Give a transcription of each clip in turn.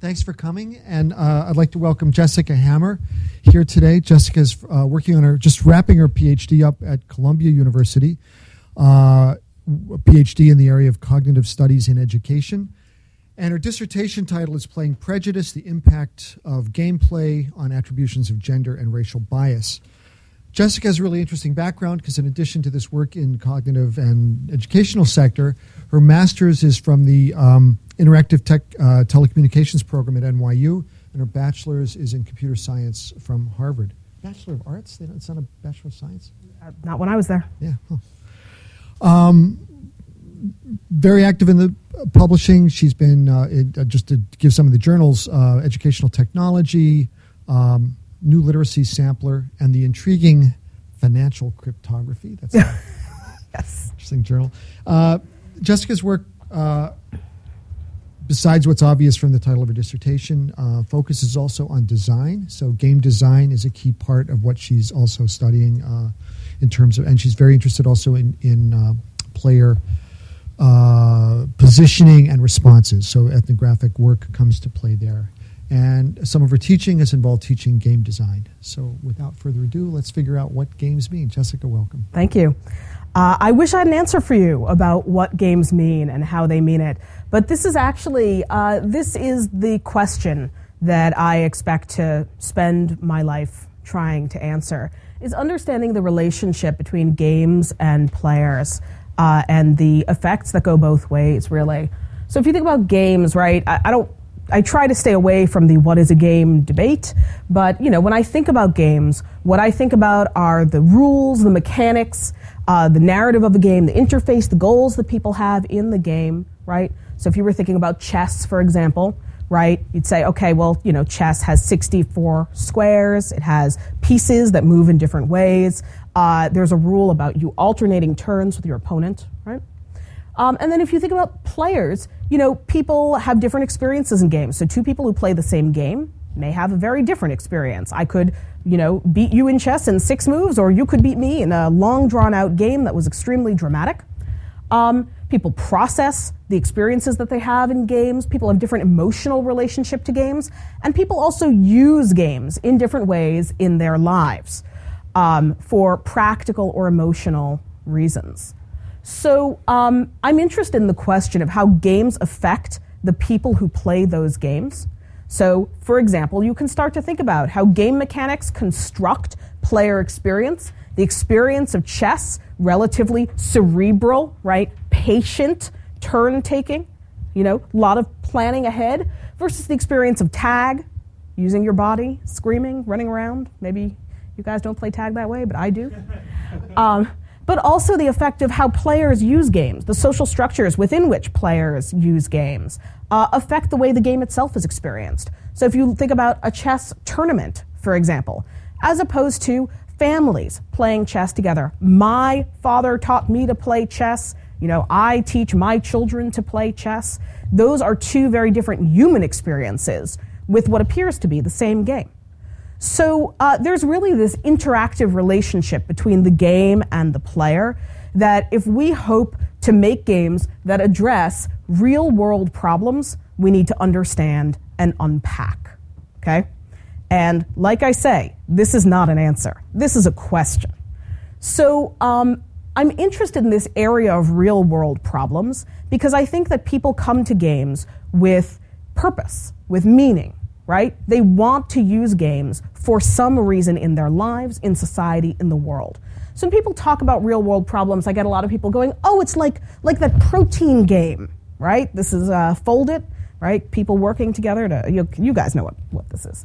Thanks for coming. And uh, I'd like to welcome Jessica Hammer here today. Jessica's uh, working on her, just wrapping her PhD up at Columbia University, uh, PhD in the area of cognitive studies in education. And her dissertation title is Playing Prejudice The Impact of Gameplay on Attributions of Gender and Racial Bias. Jessica has a really interesting background because, in addition to this work in cognitive and educational sector, her master's is from the um, Interactive Tech uh, Telecommunications program at NYU, and her bachelor's is in computer science from Harvard. Bachelor of Arts? It's not a Bachelor of Science? Uh, not when I was there. Yeah. Huh. Um, very active in the publishing. She's been, uh, in, uh, just to give some of the journals, uh, Educational Technology, um, New Literacy Sampler, and the intriguing Financial Cryptography. That's a yes. interesting journal. Uh, Jessica's work, uh, besides what's obvious from the title of her dissertation, uh, focuses also on design. So, game design is a key part of what she's also studying in terms of, and she's very interested also in, in player uh, positioning and responses. So ethnographic work comes to play there. And some of her teaching has involved teaching game design. So without further ado, let's figure out what games mean. Jessica, welcome. Thank you. Uh, I wish I had an answer for you about what games mean and how they mean it. But this is actually, uh, this is the question that I expect to spend my life trying to answer, is understanding the relationship between games and players uh, and the effects that go both ways, really. So if you think about games, right, I, I don't I try to stay away from the what is a game debate, but you know, when I think about games, what I think about are the rules, the mechanics, uh, the narrative of the game, the interface, the goals that people have in the game, right? So if you were thinking about chess, for example, right, you'd say, okay, well, you know, chess has 64 squares, it has pieces that move in different ways. Uh, there's a rule about you alternating turns with your opponent? Um, and then if you think about players, you know, people have different experiences in games. So two people who play the same game may have a very different experience. I could, you know, beat you in chess in six moves, or you could beat me in a long, drawn out game that was extremely dramatic. Um, people process the experiences that they have in games. People have different emotional relationship to games, and people also use games in different ways in their lives um, for practical or emotional reasons. So um, I'm interested in the question of how games affect the people who play those games. So, for example, you can start to think about how game mechanics construct player experience. The experience of chess, relatively cerebral, right? Patient turn taking, you know, a lot of planning ahead, versus the experience of tag, using your body, screaming, running around, maybe you guys don't play tag that way, but I do. Um, but also the effect of how players use games, the social structures within which players use games, uh, affect the way the game itself is experienced. So if you think about a chess tournament, for example, as opposed to families playing chess together. My father taught me to play chess. You know, I teach my children to play chess. Those are two very different human experiences with what appears to be the same game. So uh, there's really this interactive relationship between the game and the player that if we hope to make games that address real world problems, we need to understand and unpack. Okay? And like I say, this is not an answer, this is a question. So um, I'm interested in this area of real world problems because I think that people come to games with purpose, with meaning right? They want to use games for some reason in their lives, in society, in the world. So when people talk about real world problems, I get a lot of people going, "Oh, it's like like that protein game, right? This is uh, Foldit, right? People working together to you, you guys know what what this is."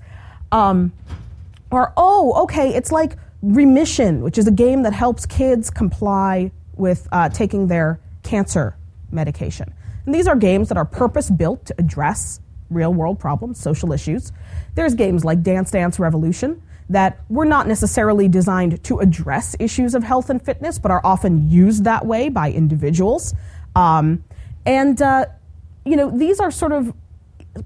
Um, or oh, okay, it's like Remission, which is a game that helps kids comply with uh, taking their cancer medication. And these are games that are purpose built to address real world problems, social issues. There's games like Dance Dance Revolution that were not necessarily designed to address issues of health and fitness, but are often used that way by individuals. Um, and, uh, you know, these are sort of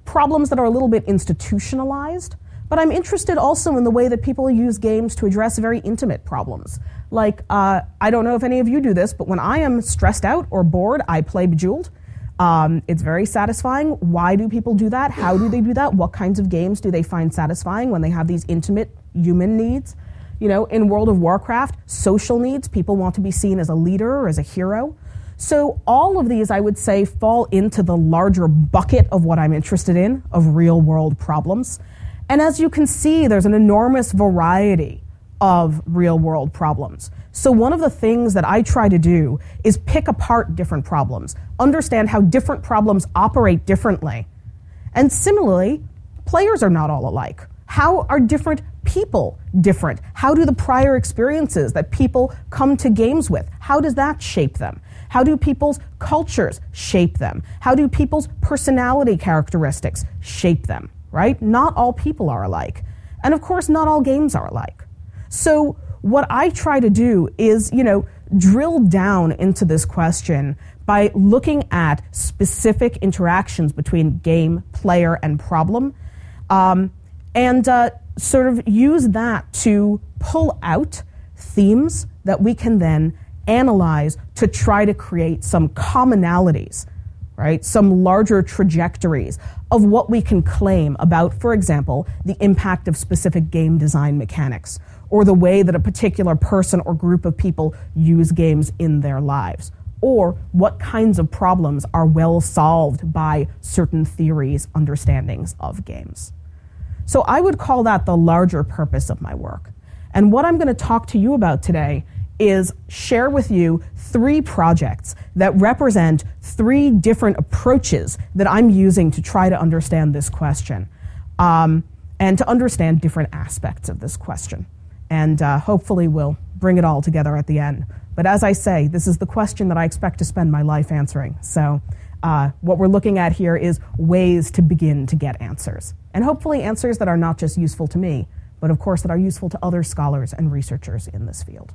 problems that are a little bit institutionalized. But I'm interested also in the way that people use games to address very intimate problems. Like, uh, I don't know if any of you do this, but when I am stressed out or bored, I play Bejeweled. Um, it's very satisfying. Why do people do that? How do they do that? What kinds of games do they find satisfying when they have these intimate human needs? You know, in World of Warcraft, social needs, people want to be seen as a leader or as a hero. So, all of these, I would say, fall into the larger bucket of what I'm interested in of real world problems. And as you can see, there's an enormous variety of real world problems. So, one of the things that I try to do is pick apart different problems, understand how different problems operate differently. And similarly, players are not all alike. How are different people different? How do the prior experiences that people come to games with, how does that shape them? How do people's cultures shape them? How do people's personality characteristics shape them, right? Not all people are alike. And of course, not all games are alike. So, what I try to do is, you know, drill down into this question by looking at specific interactions between game, player, and problem, um, and uh, sort of use that to pull out themes that we can then analyze to try to create some commonalities, right? Some larger trajectories of what we can claim about, for example, the impact of specific game design mechanics or the way that a particular person or group of people use games in their lives, or what kinds of problems are well solved by certain theories, understandings of games. So I would call that the larger purpose of my work. And what I'm going to talk to you about today is share with you three projects that represent three different approaches that I'm using to try to understand this question um, and to understand different aspects of this question and uh, hopefully we'll bring it all together at the end. But as I say, this is the question that I expect to spend my life answering. So, uh, what we're looking at here is ways to begin to get answers. And hopefully, answers that are not just useful to me, but of course, that are useful to other scholars and researchers in this field.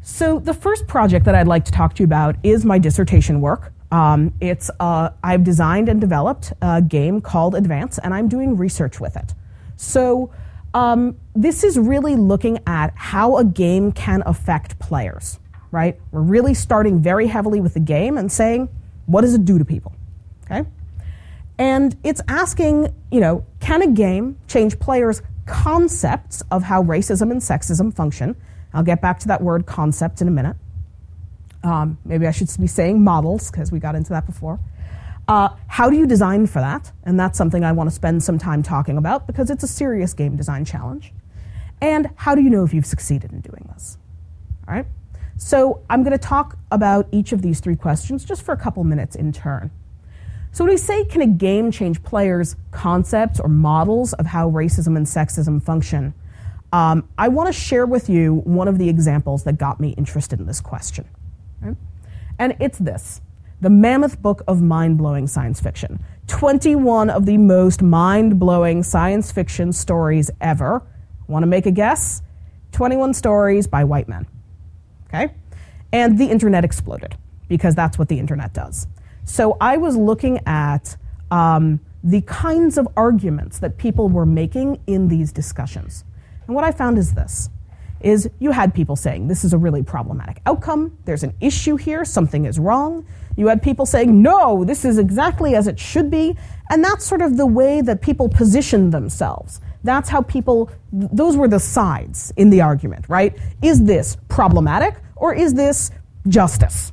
So, the first project that I'd like to talk to you about is my dissertation work. Um, it's uh, I've designed and developed a game called Advance, and I'm doing research with it. So, um, this is really looking at how a game can affect players, right? We're really starting very heavily with the game and saying, what does it do to people? Okay? And it's asking, you know, can a game change players' concepts of how racism and sexism function? I'll get back to that word concept in a minute. Um, maybe I should be saying models because we got into that before. Uh, how do you design for that? And that's something I want to spend some time talking about because it's a serious game design challenge. And how do you know if you've succeeded in doing this? All right. So I'm going to talk about each of these three questions just for a couple minutes in turn. So when we say, can a game change players' concepts or models of how racism and sexism function? Um, I want to share with you one of the examples that got me interested in this question. Right? And it's this the mammoth book of mind blowing science fiction. 21 of the most mind blowing science fiction stories ever. Want to make a guess? 21 stories by white men. Okay? And the internet exploded because that's what the internet does. So I was looking at um, the kinds of arguments that people were making in these discussions. And what I found is this is you had people saying this is a really problematic outcome, there's an issue here, something is wrong. You had people saying, no, this is exactly as it should be. And that's sort of the way that people positioned themselves. That's how people, those were the sides in the argument, right? Is this problematic or is this justice?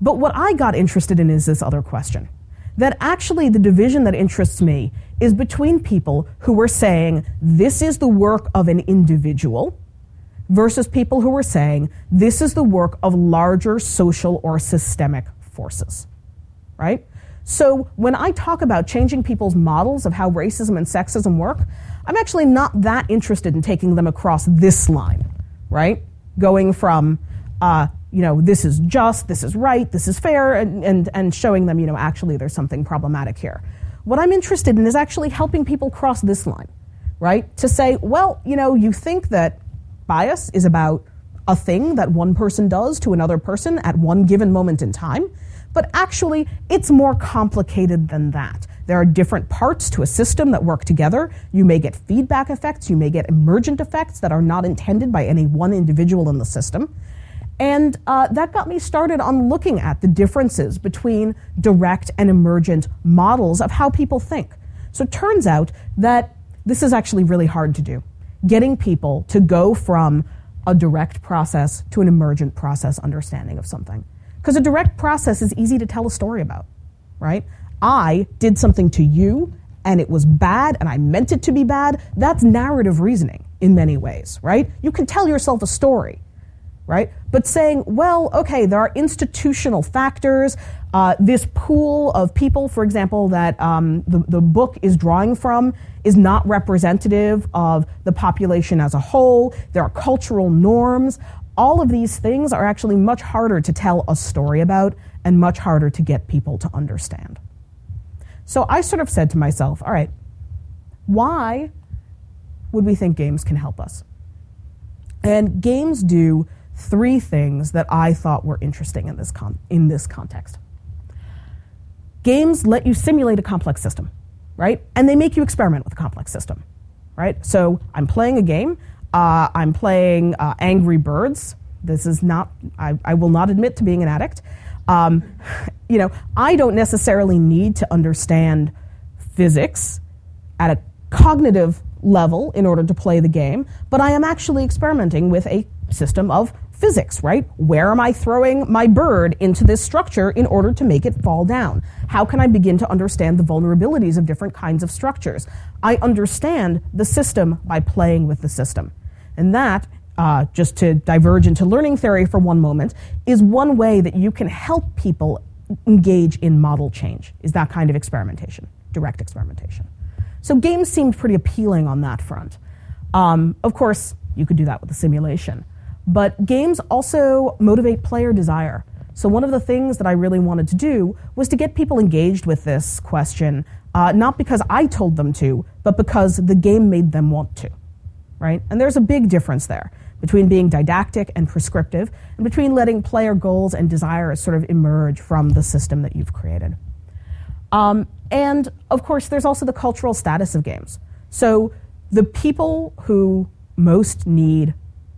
But what I got interested in is this other question that actually the division that interests me is between people who were saying this is the work of an individual versus people who were saying this is the work of larger social or systemic forces, right? So when I talk about changing people's models of how racism and sexism work, I'm actually not that interested in taking them across this line, right? Going from, uh, you know, this is just, this is right, this is fair, and, and, and showing them, you know, actually there's something problematic here. What I'm interested in is actually helping people cross this line, right? To say, well, you know, you think that bias is about a thing that one person does to another person at one given moment in time. But actually, it's more complicated than that. There are different parts to a system that work together. You may get feedback effects, you may get emergent effects that are not intended by any one individual in the system. And uh, that got me started on looking at the differences between direct and emergent models of how people think. So it turns out that this is actually really hard to do. Getting people to go from a direct process to an emergent process understanding of something. Because a direct process is easy to tell a story about, right? I did something to you and it was bad and I meant it to be bad. That's narrative reasoning in many ways, right? You can tell yourself a story right? But saying, well, okay, there are institutional factors. Uh, this pool of people, for example, that um, the, the book is drawing from is not representative of the population as a whole. There are cultural norms. All of these things are actually much harder to tell a story about and much harder to get people to understand. So I sort of said to myself, all right, why would we think games can help us? And games do three things that I thought were interesting in this, con- in this context. Games let you simulate a complex system, right? And they make you experiment with a complex system, right? So I'm playing a game. Uh, I'm playing uh, Angry Birds. This is not, I, I, will not admit to being an addict. Um, you know, I don't necessarily need to understand physics at a cognitive level in order to play the game, but I am actually experimenting with a system of physics, right? Where am I throwing my bird into this structure in order to make it fall down? How can I begin to understand the vulnerabilities of different kinds of structures? I understand the system by playing with the system. And that, uh, just to diverge into learning theory for one moment, is one way that you can help people engage in model change, is that kind of experimentation, direct experimentation. So games seemed pretty appealing on that front. Um, of course, you could do that with a simulation. But games also motivate player desire. So, one of the things that I really wanted to do was to get people engaged with this question, uh, not because I told them to, but because the game made them want to, right? And there's a big difference there between being didactic and prescriptive, and between letting player goals and desires sort of emerge from the system that you've created. Um, and of course, there's also the cultural status of games. So, the people who most need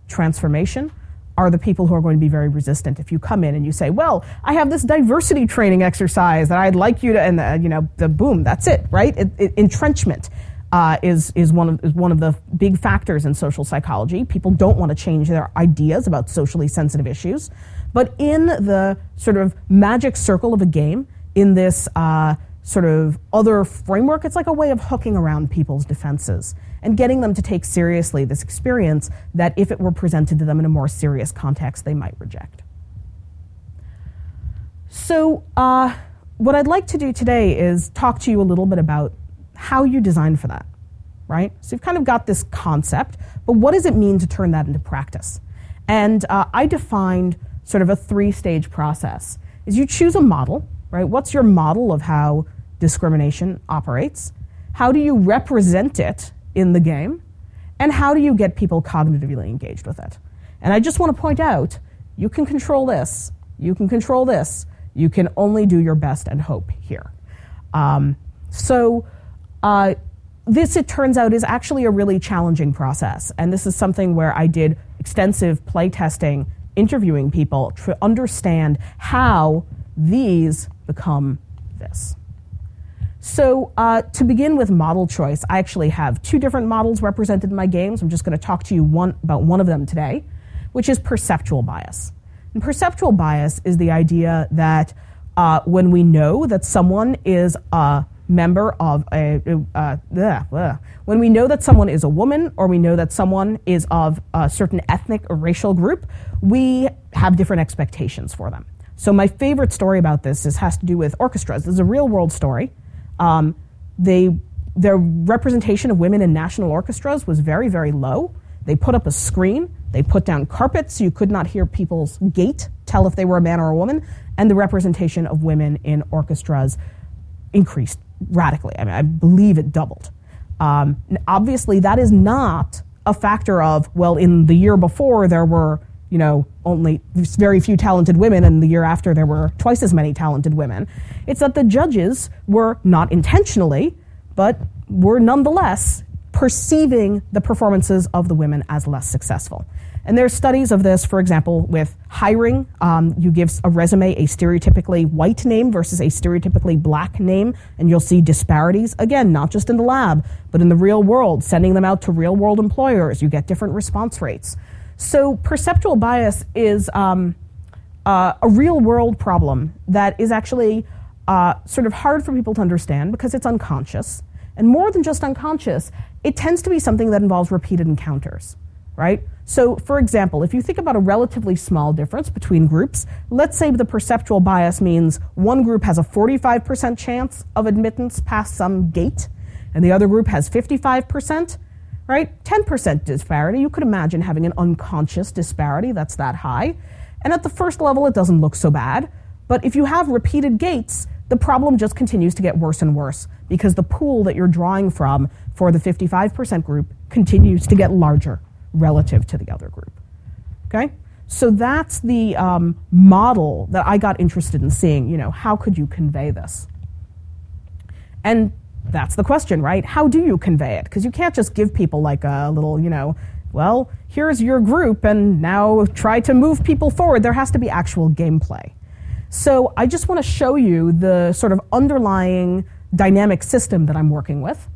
transformation are the people who are going to be very resistant. If you come in and you say, "Well, I have this diversity training exercise that I'd like you to," and uh, you know, the boom, that's it, right? It, it, entrenchment uh, is is one of is one of the big factors in social psychology. People don't want to change their ideas about socially sensitive issues, but in the sort of magic circle of a game, in this uh, sort of other framework, it's like a way of hooking around people's defenses and getting them to take seriously this experience that if it were presented to them in a more serious context, they might reject. So, uh, what I'd like to do today is talk to you a little bit about how you design for that, right? So, you've kind of got this concept, but what does it mean to turn that into practice? And uh, I defined sort of a three stage process is you choose a model, right? What's your model of how discrimination operates? How do you represent it in the game? And how do you get people cognitively engaged with it? And I just want to point out you can control this, you can control this, you can only do your best and hope here. Um, so, uh, this, it turns out, is actually a really challenging process. And this is something where I did extensive play testing, interviewing people to understand how these become this. So, uh, to begin with model choice, I actually have two different models represented in my games. I'm just going to talk to you one, about one of them today, which is perceptual bias. And perceptual bias is the idea that uh, when we know that someone is a member of a, uh, when we know that someone is a woman or we know that someone is of a certain ethnic or racial group, we have different expectations for them. So my favorite story about this is, has to do with orchestras. This is a real world story. Um, they, their representation of women in national orchestras was very, very low. They put up a screen, they put down carpets so you could not hear people's gait, tell if they were a man or a woman, and the representation of women in orchestras increased radically. I mean, I believe it doubled. Um, obviously, that is not a factor of, well, in the year before there were you know, only very few talented women, and the year after there were twice as many talented women. It's that the judges were not intentionally, but were nonetheless perceiving the performances of the women as less successful. And there's studies of this, for example, with hiring. Um, you give a resume a stereotypically white name versus a stereotypically black name, and you'll see disparities. Again, not just in the lab, but in the real world, sending them out to real world employers, you get different response rates. So perceptual bias is um, uh, a real world problem that is actually uh, sort of hard for people to understand because it's unconscious. And more than just unconscious, it tends to be something that involves repeated encounters right? So, for example, if you think about a relatively small difference between groups, let's say the perceptual bias means one group has a 45% chance of admittance past some gate, and the other group has 55%, right? 10% disparity. You could imagine having an unconscious disparity that's that high. And at the first level, it doesn't look so bad. But if you have repeated gates, the problem just continues to get worse and worse because the pool that you're drawing from for the 55% group continues to get larger relative to the other group. Okay? So that's the um, model that I got interested in seeing. You know, how could you convey this? And that's the question, right? How do you convey it? Because you can't just give people like a little, you know, well, here's your group and now try to move people forward. There has to be actual gameplay. So I just want to show you the sort of underlying dynamic system that I'm working with.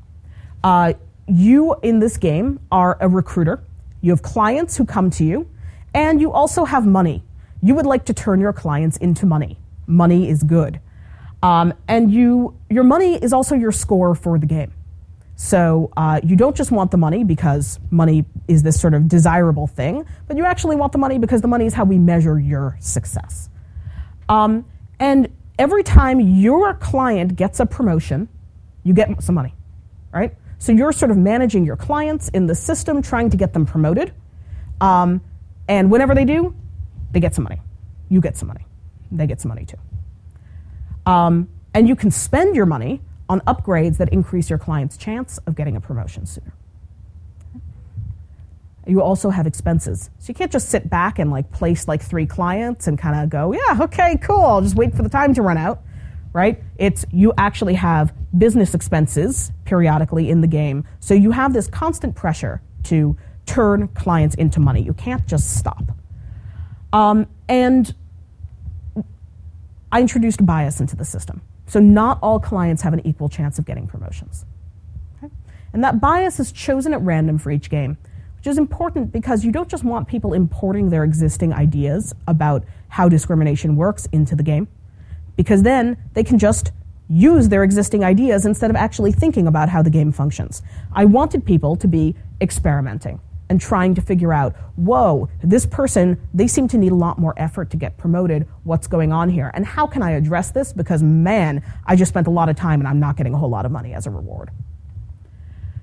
Uh, you in this game are a recruiter you have clients who come to you, and you also have money. You would like to turn your clients into money. Money is good. Um, and you, your money is also your score for the game. So uh, you don't just want the money because money is this sort of desirable thing, but you actually want the money because the money is how we measure your success. Um, and every time your client gets a promotion, you get some money, right? So you're sort of managing your clients in the system, trying to get them promoted. Um, and whenever they do, they get some money. You get some money. They get some money too. Um, and you can spend your money on upgrades that increase your client's chance of getting a promotion sooner. You also have expenses. So you can't just sit back and like place like three clients and kind of go, yeah, okay, cool, I'll just wait for the time to run out right? It's you actually have business expenses periodically in the game. So you have this constant pressure to turn clients into money. You can't just stop. Um, and I introduced bias into the system. So not all clients have an equal chance of getting promotions. Okay? And that bias is chosen at random for each game, which is important because you don't just want people importing their existing ideas about how discrimination works into the game because then they can just use their existing ideas instead of actually thinking about how the game functions. I wanted people to be experimenting and trying to figure out, whoa, this person, they seem to need a lot more effort to get promoted. What's going on here? And how can I address this? Because, man, I just spent a lot of time and I'm not getting a whole lot of money as a reward.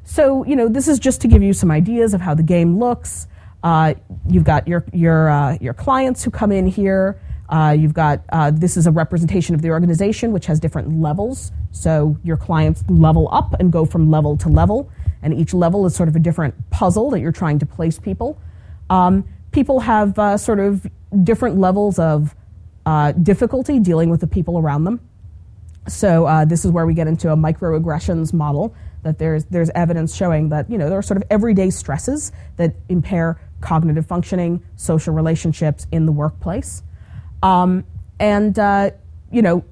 So, you know, this is just to give you some ideas of how the game looks. Uh, you've got your, your, uh, your clients who come in here. Uh, you've got uh, this is a representation of the organization, which has different levels. So your clients level up and go from level to level, and each level is sort of a different puzzle that you're trying to place people. Um, people have uh, sort of different levels of uh, difficulty dealing with the people around them. So uh, this is where we get into a microaggressions model. That there's there's evidence showing that you know there are sort of everyday stresses that impair cognitive functioning, social relationships in the workplace. Um, and, uh, you know,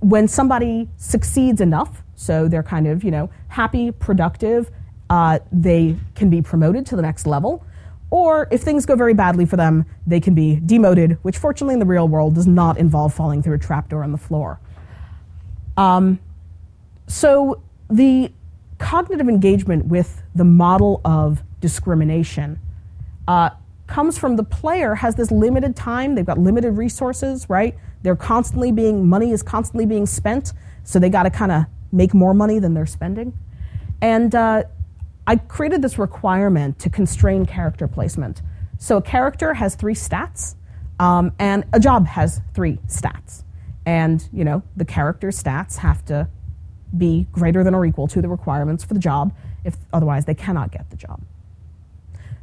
when somebody succeeds enough, so they're kind of, you know, happy, productive, uh, they can be promoted to the next level. Or if things go very badly for them, they can be demoted, which fortunately in the real world does not involve falling through a trapdoor on the floor. Um, so the cognitive engagement with the model of discrimination uh, comes from the player has this limited time they've got limited resources right they're constantly being money is constantly being spent so they got to kind of make more money than they're spending. And uh, i created this requirement to constrain character placement. So a character has three stats um, and a job has three stats. And you know the character stats have to be greater than or equal to the requirements for the job if otherwise they cannot get the job.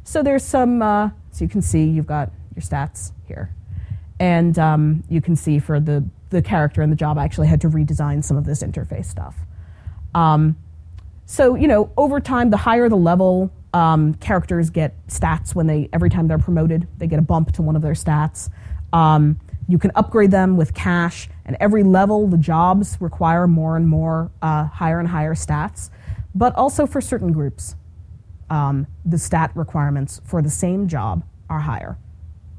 So there's some, uh, so you can see you've got your stats here. And um, you can see for the, the character and the job, I actually had to redesign some of this interface stuff. Um, so, you know, over time, the higher the level, Um, characters get stats when they every time they're promoted, they get a bump to one of their stats. Um, you can upgrade them with cash, and every level, the jobs require more and more uh, higher and higher stats. But also for certain groups, um, the stat requirements for the same job are higher,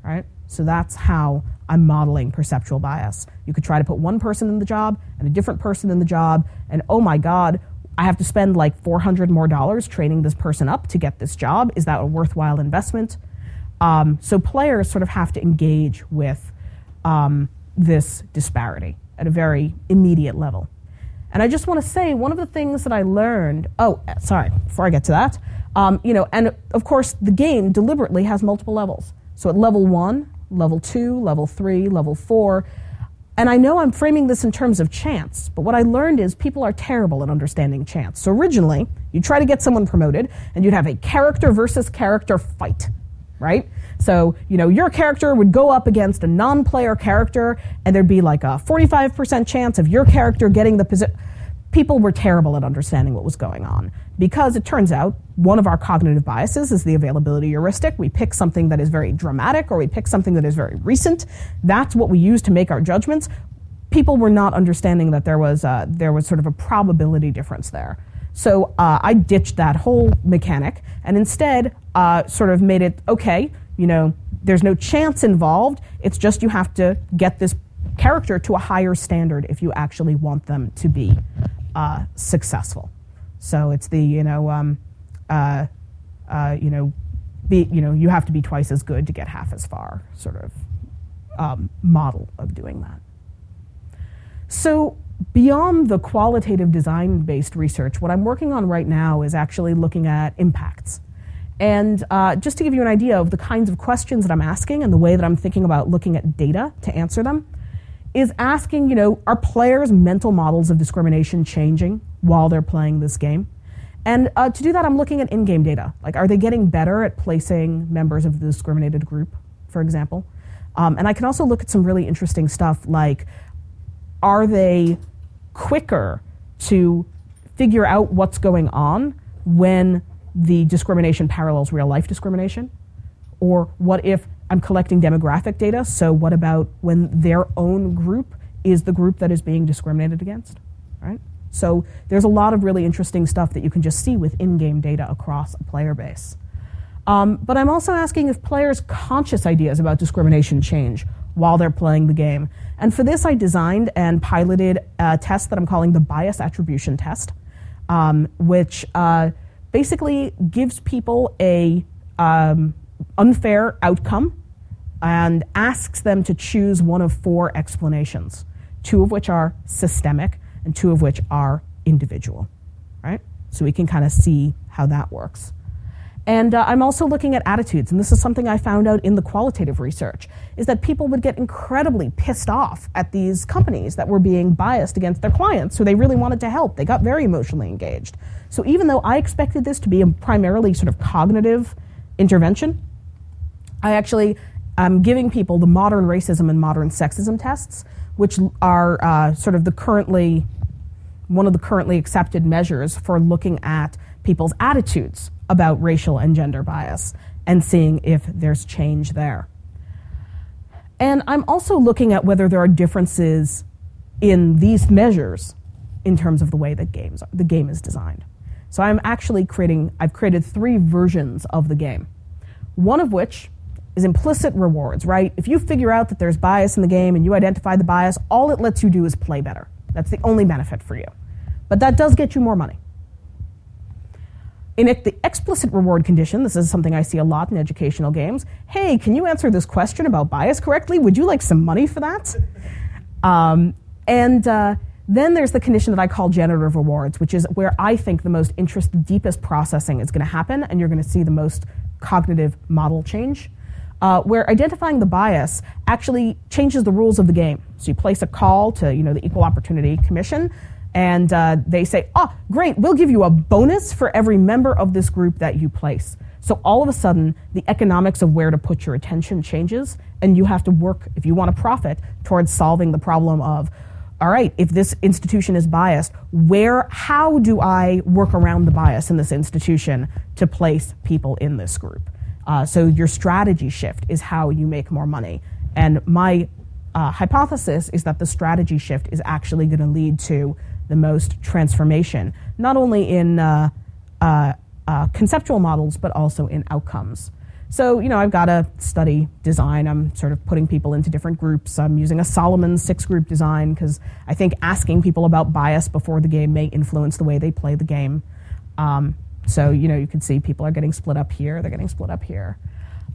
right? So that's how I'm modeling perceptual bias. You could try to put one person in the job and a different person in the job, and oh my God, I have to spend like 400 more dollars training this person up to get this job. Is that a worthwhile investment? Um, so players sort of have to engage with um, this disparity at a very immediate level. And I just want to say one of the things that I learned. Oh, sorry. Before I get to that, um, you know, and of course the game deliberately has multiple levels. So at level one, level two, level three, level four. And I know I'm framing this in terms of chance, but what I learned is people are terrible at understanding chance. So originally, you try to get someone promoted, and you'd have a character versus character fight, right? So, you know, your character would go up against a non player character, and there'd be like a 45% chance of your character getting the position. People were terrible at understanding what was going on because it turns out one of our cognitive biases is the availability heuristic. We pick something that is very dramatic or we pick something that is very recent. That's what we use to make our judgments. People were not understanding that there was, a, there was sort of a probability difference there. So uh, I ditched that whole mechanic and instead uh, sort of made it okay, you know, there's no chance involved. It's just you have to get this character to a higher standard if you actually want them to be uh, successful. So it's the you know um, uh, uh, you know be you know you have to be twice as good to get half as far sort of um, model of doing that. So beyond the qualitative design based research, what I'm working on right now is actually looking at impacts. And uh, just to give you an idea of the kinds of questions that I'm asking and the way that I'm thinking about looking at data to answer them, is asking, you know, are players' mental models of discrimination changing while they're playing this game? And uh, to do that, I'm looking at in game data. Like, are they getting better at placing members of the discriminated group, for example? Um, and I can also look at some really interesting stuff like, are they quicker to figure out what's going on when the discrimination parallels real life discrimination? Or what if I'm collecting demographic data, so what about when their own group is the group that is being discriminated against? Right? So there's a lot of really interesting stuff that you can just see with in-game data across a player base. Um, but I'm also asking if players' conscious ideas about discrimination change while they're playing the game. And for this, I designed and piloted a test that I'm calling the bias attribution test, um, which uh, basically gives people a um, unfair outcome and asks them to choose one of four explanations, two of which are systemic and two of which are individual, right? So we can kind of see how that works. And uh, I'm also looking at attitudes, and this is something I found out in the qualitative research, is that people would get incredibly pissed off at these companies that were being biased against their clients who they really wanted to help. They got very emotionally engaged. So even though I expected this to be a primarily sort of cognitive intervention, I actually am giving people the modern racism and modern sexism tests, which are uh, sort of the currently one of the currently accepted measures for looking at people's attitudes about racial and gender bias and seeing if there's change there. And I'm also looking at whether there are differences in these measures in terms of the way that games the game is designed. So I'm actually creating I've created three versions of the game. One of which is implicit rewards, right? If you figure out that there's bias in the game and you identify the bias, all it lets you do is play better. That's the only benefit for you. But that does get you more money. In it, the explicit reward condition, this is something I see a lot in educational games. Hey, can you answer this question about bias correctly? Would you like some money for that? Um, and uh, then there's the condition that I call generative rewards, which is where I think the most interest, the deepest processing is going to happen, and you're going to see the most cognitive model change uh, where identifying the bias actually changes the rules of the game. So you place a call to you know the Equal Opportunity Commission, and uh, they say, "Oh, great, we'll give you a bonus for every member of this group that you place." So all of a sudden, the economics of where to put your attention changes, and you have to work if you want to profit towards solving the problem of all right, if this institution is biased, where, how do I work around the bias in this institution to place people in this group? Uh, so your strategy shift is how you make more money. And my uh, hypothesis is that the strategy shift is actually going to lead to the most transformation, not only in uh, uh, uh, conceptual models, but also in outcomes. So, you know, I've got to study design. I'm sort of putting people into different groups. I'm using a Solomon six group design because I think asking people about bias before the game may influence the way they play the game. Um, so, you know, you can see people are getting split up here, they're getting split up here.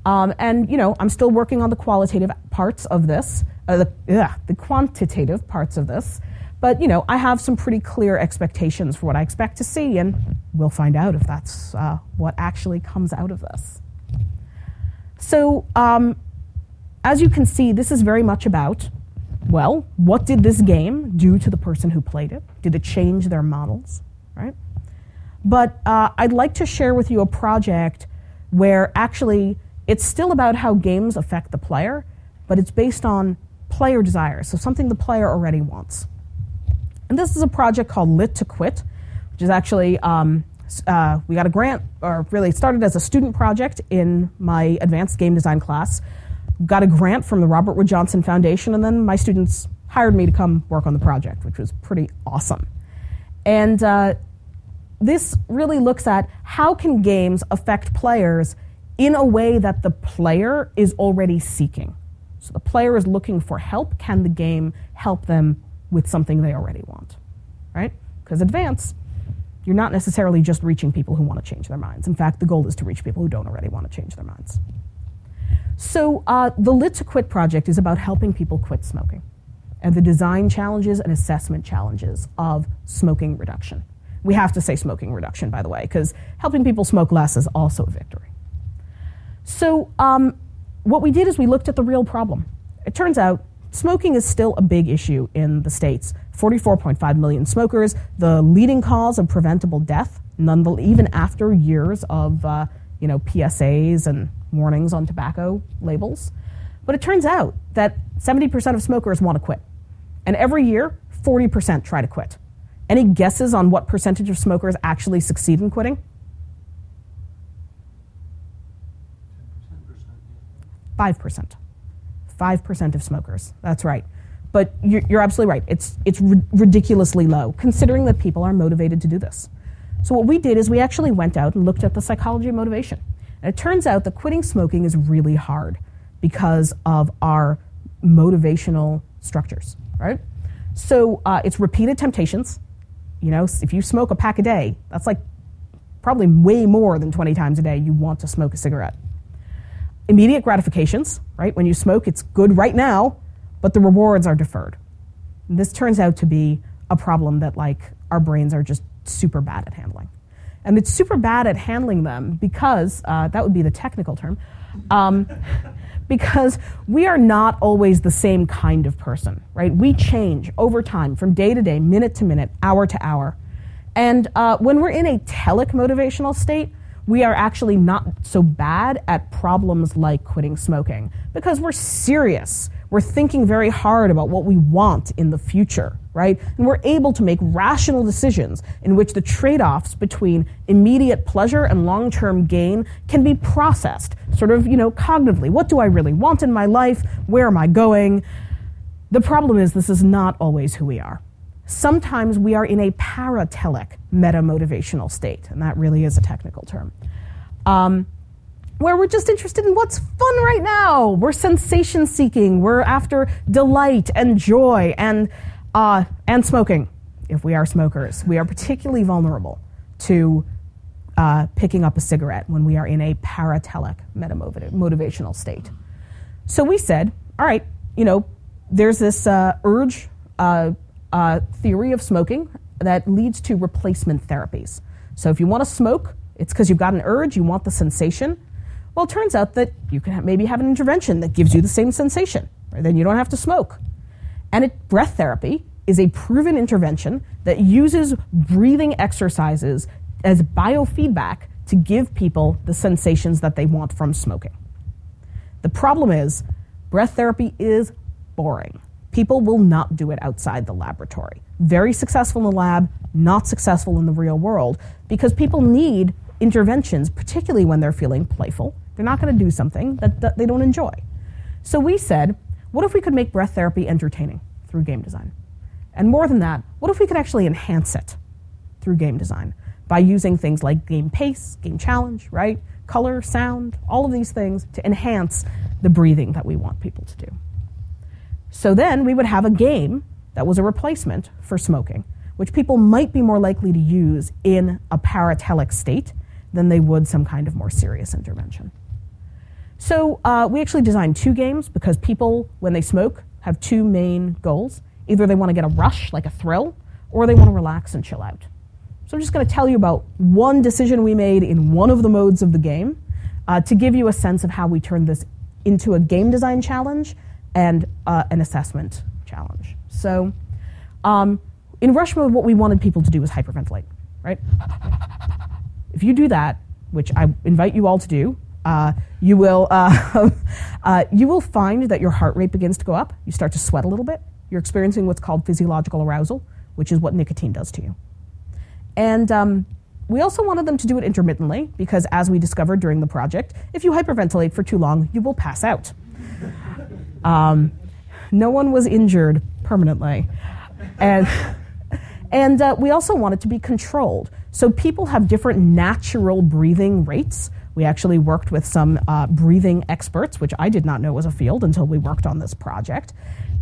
Um, and, you know, I'm still working on the qualitative parts of this, uh, the, ugh, the quantitative parts of this. But, you know, I have some pretty clear expectations for what I expect to see, and we'll find out if that's uh, what actually comes out of this. So, um, as you can see, this is very much about well, what did this game do to the person who played it? Did it change their models, right? But uh, I'd like to share with you a project where actually it's still about how games affect the player, but it's based on player desires, so something the player already wants. And this is a project called Lit to Quit, which is actually um, uh, we got a grant, or really started as a student project in my advanced game design class. Got a grant from the Robert Wood Johnson Foundation, and then my students hired me to come work on the project, which was pretty awesome. And uh, this really looks at how can games affect players in a way that the player is already seeking. So the player is looking for help. Can the game help them with something they already want? Right? Because advance you're not necessarily just reaching people who want to change their minds. In fact, the goal is to reach people who don't already want to change their minds. So, uh, the Lit to Quit project is about helping people quit smoking and the design challenges and assessment challenges of smoking reduction. We have to say smoking reduction, by the way, because helping people smoke less is also a victory. So, um, what we did is we looked at the real problem. It turns out smoking is still a big issue in the States. 44.5 million smokers, the leading cause of preventable death, none, even after years of uh, you know, PSAs and warnings on tobacco labels. But it turns out that 70% of smokers want to quit. And every year, 40% try to quit. Any guesses on what percentage of smokers actually succeed in quitting? 5%. 5% of smokers. That's right. But you're, you're absolutely right. It's, it's ri- ridiculously low, considering that people are motivated to do this. So, what we did is we actually went out and looked at the psychology of motivation. And it turns out that quitting smoking is really hard because of our motivational structures, right? So, uh, it's repeated temptations. You know, if you smoke a pack a day, that's like probably way more than 20 times a day you want to smoke a cigarette. Immediate gratifications, right? When you smoke, it's good right now, but the rewards are deferred. And this turns out to be a problem that like our brains are just super bad at handling. And it's super bad at handling them because, uh, that would be the technical term, um, because we are not always the same kind of person, right? We change over time from day to day, minute to minute, hour to hour. And uh, when we're in a telic motivational state, we are actually not so bad at problems like quitting smoking because we're serious we're thinking very hard about what we want in the future, right? And we're able to make rational decisions in which the trade offs between immediate pleasure and long term gain can be processed, sort of, you know, cognitively. What do I really want in my life? Where am I going? The problem is, this is not always who we are. Sometimes we are in a paratelic meta motivational state, and that really is a technical term. Um, where we're just interested in what's fun right now. We're sensation seeking. We're after delight and joy and uh, and smoking. If we are smokers, we are particularly vulnerable to uh, picking up a cigarette when we are in a paratelic motivational state. So we said, all right, you know, there's this uh, urge uh, uh, theory of smoking that leads to replacement therapies. So if you want to smoke, it's because you've got an urge, you want the sensation well, it turns out that you can maybe have an intervention that gives you the same sensation. Right? Then you don't have to smoke. And it, breath therapy is a proven intervention that uses breathing exercises as biofeedback to give people the sensations that they want from smoking. The problem is, breath therapy is boring. People will not do it outside the laboratory. Very successful in the lab, not successful in the real world, because people need interventions, particularly when they're feeling playful. They're not going to do something that, that they don't enjoy. So we said, what if we could make breath therapy entertaining through game design? And more than that, what if we could actually enhance it through game design by using things like game pace, game challenge, right? Color, sound, all of these things to enhance the breathing that we want people to do. So then we would have a game that was a replacement for smoking, which people might be more likely to use in a paratelic state than they would some kind of more serious intervention. So uh, we actually designed two games because people, when they smoke, have two main goals. Either they want to get a rush, like a thrill, or they want to relax and chill out. So I'm just going to tell you about one decision we made in one of the modes of the game uh, to give you a sense of how we turned this into a game design challenge and uh, an assessment challenge. So um, in rush mode, what we wanted people to do was hyperventilate, right? If you do that, which I invite you all to do, uh, you will uh, uh, you will find that your heart rate begins to go up. You start to sweat a little bit. You're experiencing what's called physiological arousal, which is what nicotine does to you. And um, we also wanted them to do it intermittently because, as we discovered during the project, if you hyperventilate for too long, you will pass out. Um, no one was injured permanently. And, and uh, we also wanted to be controlled. So people have different natural breathing rates. We actually worked with some uh, breathing experts, which I did not know was a field until we worked on this project.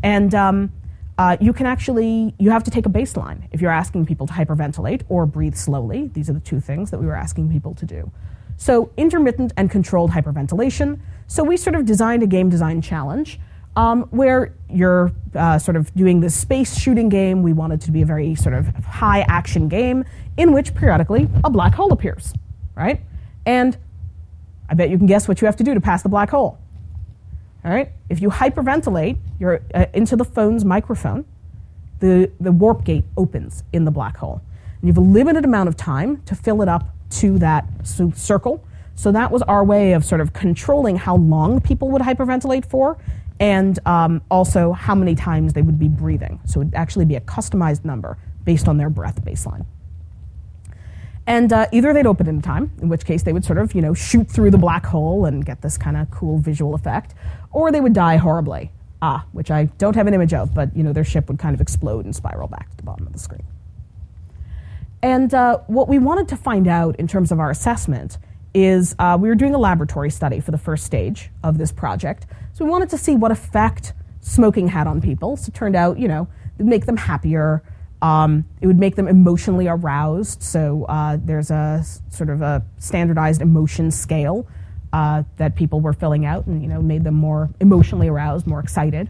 And um, uh, you can actually, you have to take a baseline if you're asking people to hyperventilate or breathe slowly. These are the two things that we were asking people to do. So, intermittent and controlled hyperventilation. So, we sort of designed a game design challenge um, where you're uh, sort of doing this space shooting game. We wanted to be a very sort of high action game in which periodically a black hole appears, right? And I bet you can guess what you have to do to pass the black hole. All right? If you hyperventilate you're, uh, into the phone's microphone, the, the warp gate opens in the black hole. And you have a limited amount of time to fill it up to that circle. So that was our way of sort of controlling how long people would hyperventilate for and um, also how many times they would be breathing. So it would actually be a customized number based on their breath baseline. And uh, either they'd open in time, in which case they would sort of, you know, shoot through the black hole and get this kind of cool visual effect, or they would die horribly, ah, which I don't have an image of, but, you know, their ship would kind of explode and spiral back to the bottom of the screen. And uh, what we wanted to find out in terms of our assessment is uh, we were doing a laboratory study for the first stage of this project. So we wanted to see what effect smoking had on people. So it turned out, you know, make them happier, um, it would make them emotionally aroused. So uh, there's a sort of a standardized emotion scale uh, that people were filling out, and you know made them more emotionally aroused, more excited.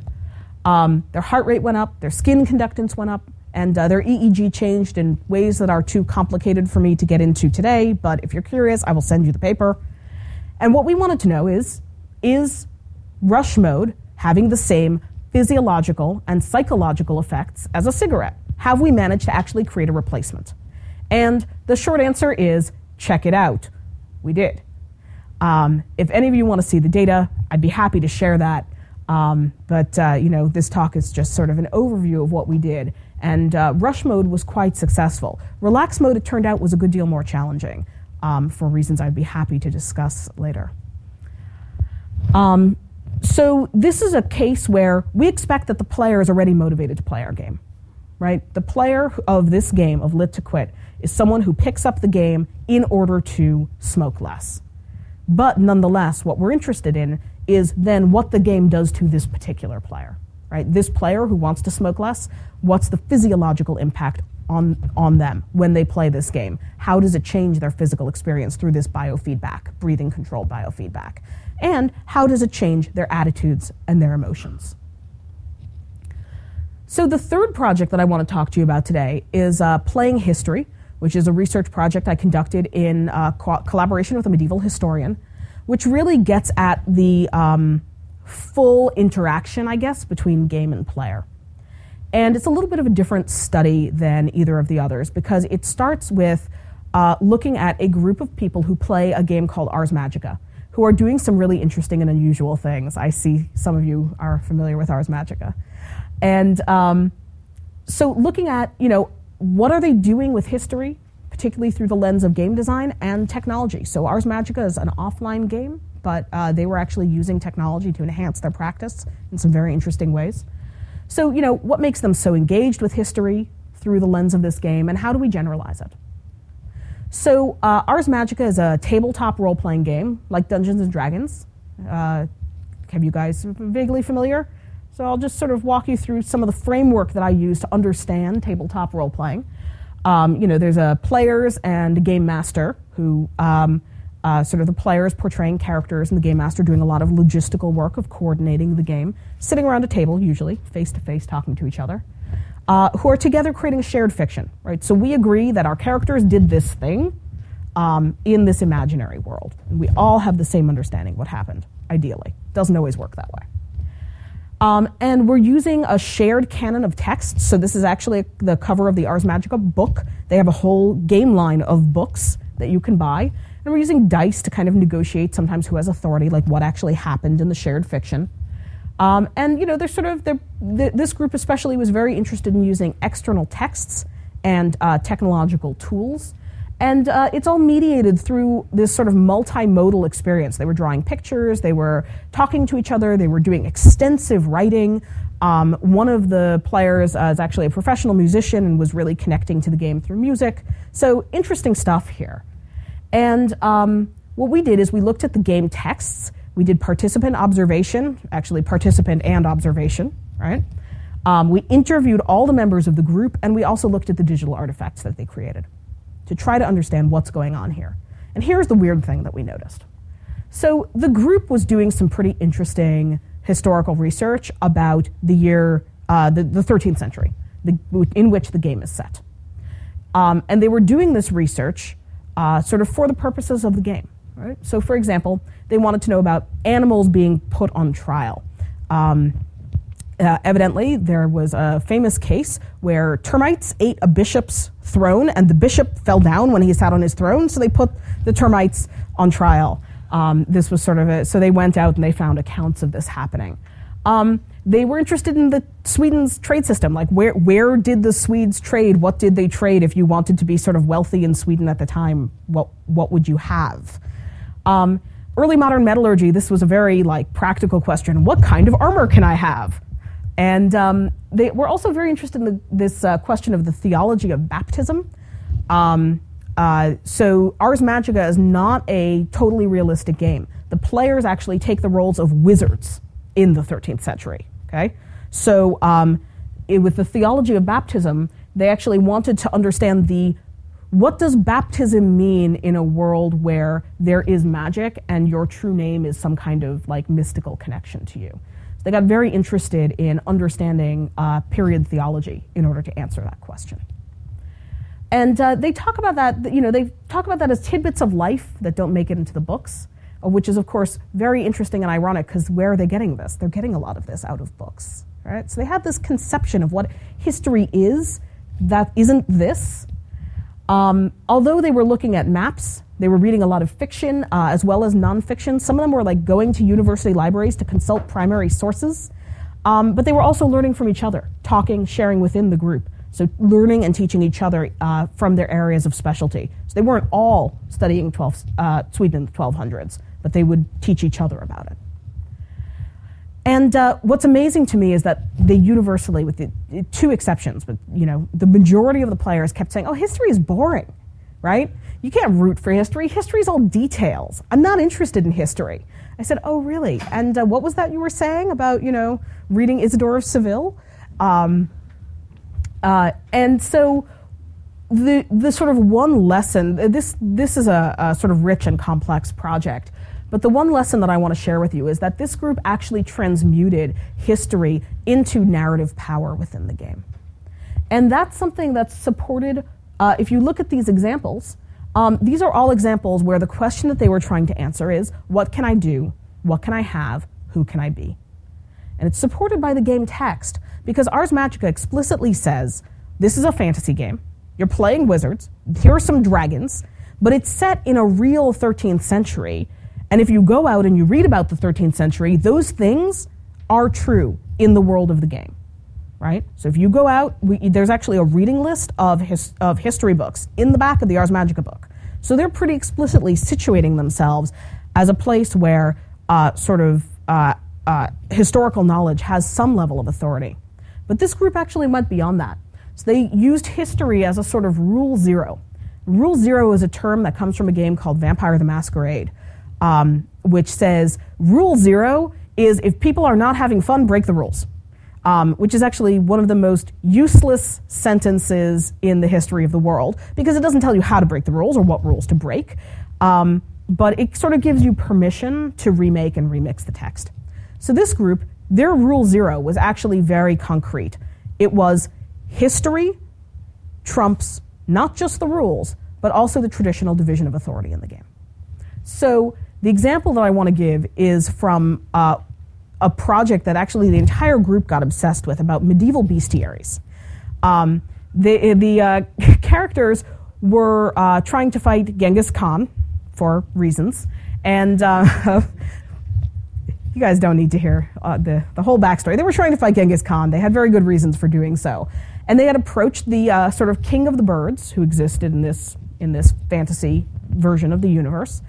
Um, their heart rate went up, their skin conductance went up, and uh, their EEG changed in ways that are too complicated for me to get into today. But if you're curious, I will send you the paper. And what we wanted to know is is rush mode having the same physiological and psychological effects as a cigarette? Have we managed to actually create a replacement? And the short answer is check it out. We did. Um, if any of you want to see the data, I'd be happy to share that. Um, but uh, you know, this talk is just sort of an overview of what we did. And uh, rush mode was quite successful. Relax mode, it turned out, was a good deal more challenging um, for reasons I'd be happy to discuss later. Um, so this is a case where we expect that the player is already motivated to play our game right? The player of this game, of Lit to Quit, is someone who picks up the game in order to smoke less. But nonetheless, what we're interested in is then what the game does to this particular player, right? This player who wants to smoke less, what's the physiological impact on, on them when they play this game? How does it change their physical experience through this biofeedback, breathing controlled biofeedback? And how does it change their attitudes and their emotions? So, the third project that I want to talk to you about today is uh, Playing History, which is a research project I conducted in uh, co- collaboration with a medieval historian, which really gets at the um, full interaction, I guess, between game and player. And it's a little bit of a different study than either of the others because it starts with uh, looking at a group of people who play a game called Ars Magica, who are doing some really interesting and unusual things. I see some of you are familiar with Ars Magica. And um, so looking at, you know, what are they doing with history, particularly through the lens of game design and technology. So Ars Magica is an offline game, but uh, they were actually using technology to enhance their practice in some very interesting ways. So, you know, what makes them so engaged with history through the lens of this game, and how do we generalize it? So, uh, Ars Magica is a tabletop role playing game like Dungeons and Dragons. Uh, have you guys vaguely familiar? So, I'll just sort of walk you through some of the framework that I use to understand tabletop role playing. Um, you know, there's a players and a game master who um, uh, sort of the players portraying characters and the game master doing a lot of logistical work of coordinating the game, sitting around a table, usually face to face, talking to each other, uh, who are together creating shared fiction, right? So we agree that our characters did this thing um, in this imaginary world. And we all have the same understanding what happened, ideally. Doesn't always work that way. Um, and we're using a shared canon of text. So this is actually the cover of the Ars Magica book. They have a whole game line of books that you can buy. And we're using dice to kind of negotiate sometimes who has authority, like what actually happened in the shared fiction. Um, and you know, they're sort of they're, th- this group especially was very interested in using external texts and uh, technological tools, and uh, it's all mediated through this sort of multimodal experience. They were drawing pictures, they were talking to each other, they were doing extensive writing. Um, one of the players uh, is actually a professional musician and was really connecting to the game through music. So interesting stuff here. And um, what we did is we looked at the game texts. We did participant observation, actually, participant and observation, right? Um, we interviewed all the members of the group, and we also looked at the digital artifacts that they created to try to understand what's going on here. And here's the weird thing that we noticed. So the group was doing some pretty interesting historical research about the year, uh, the, the 13th century, the, in which the game is set. Um, and they were doing this research uh, sort of for the purposes of the game. Right? So, for example, they wanted to know about animals being put on trial. Um, uh, evidently, there was a famous case where termites ate a bishop's throne, and the bishop fell down when he sat on his throne, so they put the termites on trial. Um, this was sort of a, so they went out and they found accounts of this happening. Um, they were interested in the Sweden's trade system. Like where where did the Swedes trade? What did they trade? If you wanted to be sort of wealthy in Sweden at the time, what what would you have? Um, early modern metallurgy. This was a very like practical question. What kind of armor can I have? And um, they were also very interested in the, this uh, question of the theology of baptism. Um, uh, so Ars Magica is not a totally realistic game. The players actually take the roles of wizards in the 13th century. Okay, so um, it, with the theology of baptism, they actually wanted to understand the what does baptism mean in a world where there is magic and your true name is some kind of like mystical connection to you. They got very interested in understanding uh, period theology in order to answer that question. And uh, they talk about that, you know, they talk about that as tidbits of life that don't make it into the books. Uh, which is, of course, very interesting and ironic because where are they getting this? They're getting a lot of this out of books. Right? So they have this conception of what history is that isn't this. Um, although they were looking at maps, they were reading a lot of fiction uh, as well as nonfiction. Some of them were like going to university libraries to consult primary sources. Um, but they were also learning from each other, talking, sharing within the group. So learning and teaching each other uh, from their areas of specialty. So they weren't all studying 12, uh, Sweden in the 1200s but they would teach each other about it. And uh, what's amazing to me is that they universally, with the two exceptions, but you know, the majority of the players kept saying, "Oh, history is boring, right? You can't root for history. History is all details. I'm not interested in history." I said, "Oh, really? And uh, what was that you were saying about you know reading Isidore of Seville?" Um, uh, and so the the sort of one lesson this this is a, a sort of rich and complex project but the one lesson that I want to share with you is that this group actually transmuted history into narrative power within the game. And that's something that's supported. Uh, if you look at these examples, um, these are all examples where the question that they were trying to answer is what can I do? What can I have? Who can I be? And it's supported by the game text because Ars Magica explicitly says this is a fantasy game. You're playing wizards. Here are some dragons, but it's set in a real 13th century and if you go out and you read about the 13th century, those things are true in the world of the game. right? So if you go out, we, there's actually a reading list of, his, of history books in the back of the Ars Magica book. So they're pretty explicitly situating themselves as a place where uh, sort of uh, uh, historical knowledge has some level of authority. But this group actually went beyond that. So they used history as a sort of rule zero. Rule zero is a term that comes from a game called Vampire the Masquerade, um, which says rule zero is if people are not having fun, break the rules. Um, which is actually one of the most useless sentences in the history of the world because it doesn't tell you how to break the rules or what rules to break, um, but it sort of gives you permission to remake and remix the text. So this group, their rule zero was actually very concrete. It was history trumps not just the rules, but also the traditional division of authority in the game. So the example that I want to give is from uh, a project that actually the entire group got obsessed with about medieval bestiaries. Um, the the uh, characters were uh, trying to fight Genghis Khan for reasons, and uh, you guys don't need to hear uh, the, the whole backstory. They were trying to fight Genghis Khan. They had very good reasons for doing so. And they had approached the uh, sort of king of the birds who existed in this, in this fantasy version of the universe.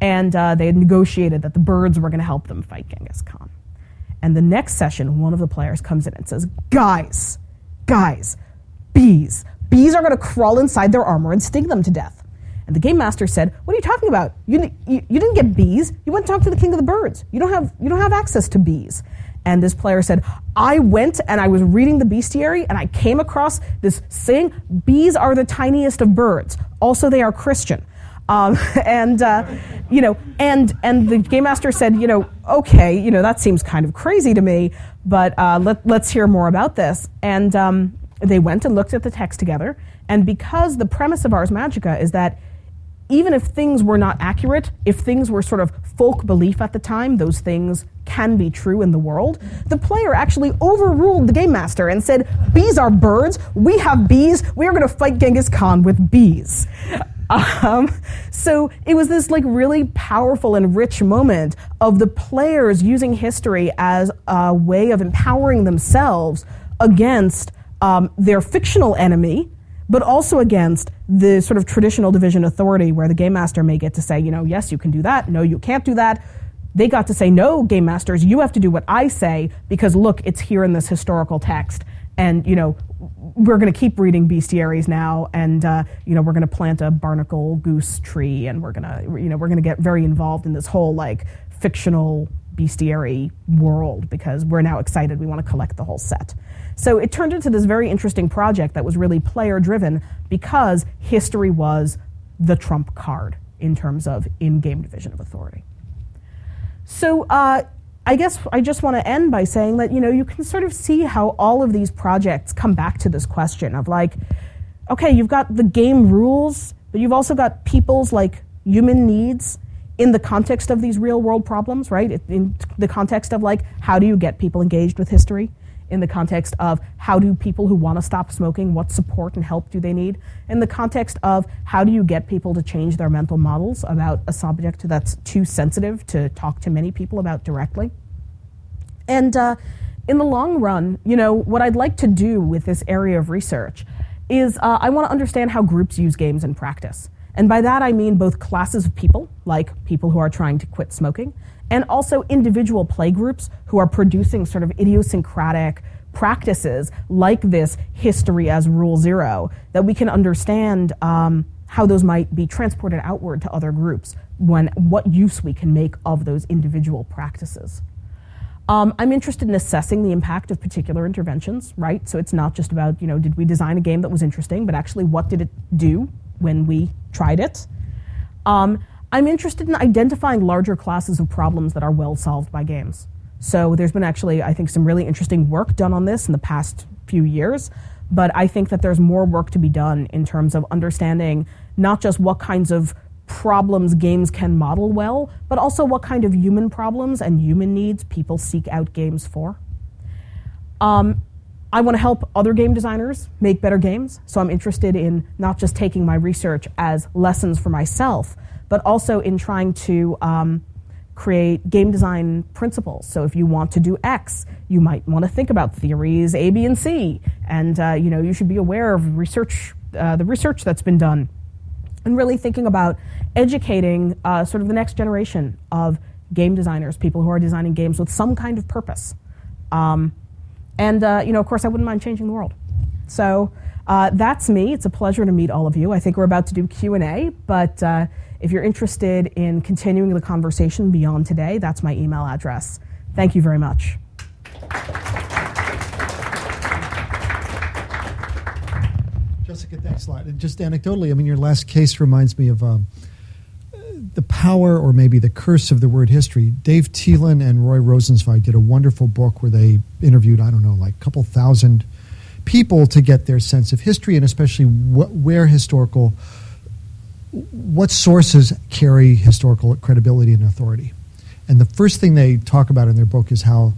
And uh, they had negotiated that the birds were going to help them fight Genghis Khan. And the next session, one of the players comes in and says, Guys, guys, bees. Bees are going to crawl inside their armor and sting them to death. And the game master said, "What are you talking about? You, you, you, didn't get bees. You went to talk to the king of the birds. You don't have you don't have access to bees." And this player said, "I went and I was reading the bestiary and I came across this saying: bees are the tiniest of birds. Also, they are Christian." Um, and uh, you know, and and the game master said, you know, okay, you know, that seems kind of crazy to me, but uh, let, let's hear more about this. And um, they went and looked at the text together. And because the premise of Ars Magica is that even if things were not accurate, if things were sort of folk belief at the time, those things can be true in the world, the player actually overruled the game master and said, Bees are birds, we have bees, we are going to fight Genghis Khan with bees. Um, so it was this like really powerful and rich moment of the players using history as a way of empowering themselves against um, their fictional enemy, but also against the sort of traditional division authority where the game master may get to say, you know, yes, you can do that. No, you can't do that. They got to say, no, game masters, you have to do what I say because look, it's here in this historical text. And, you know, we're going to keep reading bestiaries now, and uh, you know we're going to plant a barnacle goose tree, and we're going to you know we're going to get very involved in this whole like fictional bestiary world because we're now excited. We want to collect the whole set. So it turned into this very interesting project that was really player driven because history was the trump card in terms of in game division of authority. So uh, I guess I just want to end by saying that you know you can sort of see how all of these projects come back to this question of like, okay, you've got the game rules, but you've also got people's like human needs in the context of these real world problems, right? In the context of like, how do you get people engaged with history? In the context of how do people who want to stop smoking, what support and help do they need? In the context of how do you get people to change their mental models about a subject that's too sensitive to talk to many people about directly? And uh, in the long run, you know, what I'd like to do with this area of research is uh, I want to understand how groups use games in practice. And by that I mean both classes of people, like people who are trying to quit smoking, and also individual playgroups who are producing sort of idiosyncratic practices like this history as rule zero that we can understand um, how those might be transported outward to other groups when what use we can make of those individual practices. Um, i'm interested in assessing the impact of particular interventions right? So it's not just about you know did we design a game that was interesting but actually what did it do when we tried it? Um, I'm interested in identifying larger classes of problems that are well solved by games. So there's been actually, I think, some really interesting work done on this in the past few years. But I think that there's more work to be done in terms of understanding not just what kinds of problems games can model well, but also what kind of human problems and human needs people seek out games for. Um, I want to help other game designers make better games, so I'm interested in not just taking my research as lessons for myself, but also in trying to um, create game design principles. So if you want to do X, you might want to think about theories A, B, and C, and uh, you know you should be aware of research, uh, the research that's been done, and really thinking about educating uh, sort of the next generation of game designers, people who are designing games with some kind of purpose. Um, and uh, you know, of course, I wouldn't mind changing the world. So uh, that's me. It's a pleasure to meet all of you. I think we're about to do Q and A, but uh, if you're interested in continuing the conversation beyond today, that's my email address. Thank you very much. Jessica, thanks a lot. And just anecdotally, I mean, your last case reminds me of um, the power or maybe the curse of the word history. Dave Thelen and Roy Rosenzweig did a wonderful book where they interviewed, I don't know, like a couple thousand people to get their sense of history and especially wh- where historical, what sources carry historical credibility and authority. And the first thing they talk about in their book is how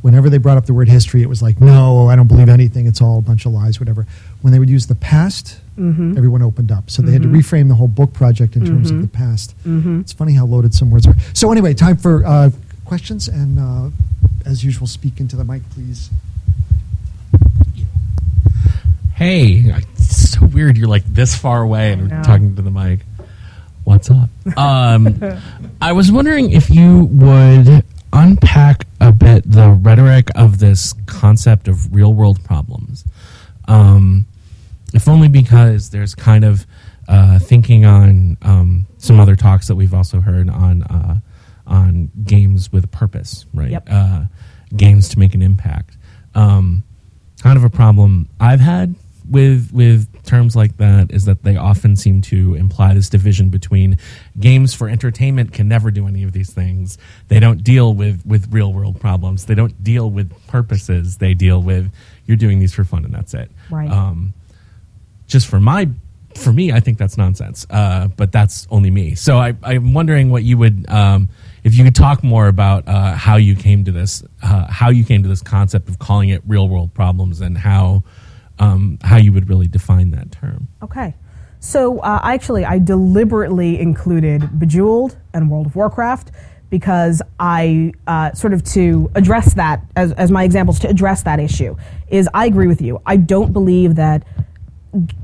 whenever they brought up the word history, it was like, no, I don't believe anything. It's all a bunch of lies, whatever. When they would use the past, mm-hmm. everyone opened up. So they mm-hmm. had to mm-hmm. reframe the whole book project in terms mm-hmm. of the past. Mm-hmm. It's funny how loaded some words are. So, anyway, time for uh, questions. And uh, as usual, speak into the mic, please. Hey, it's so weird. You're like this far away and talking to the mic. What's up? Um, I was wondering if you would unpack a bit the rhetoric of this concept of real world problems. Um, if only because there's kind of uh, thinking on um, some other talks that we've also heard on uh, on games with a purpose, right? Yep. Uh, games to make an impact. Um, kind of a problem I've had with with terms like that is that they often seem to imply this division between games for entertainment can never do any of these things. They don't deal with with real world problems. They don't deal with purposes. They deal with you're doing these for fun and that's it. Right. Um, just for my for me, I think that's nonsense. Uh, but that's only me. So I, I'm wondering what you would, um, if you could talk more about uh, how you came to this, uh, how you came to this concept of calling it real world problems, and how um, how you would really define that term. Okay. So uh, actually, I deliberately included Bejeweled and World of Warcraft because I uh, sort of to address that as, as my examples to address that issue is I agree with you. I don't believe that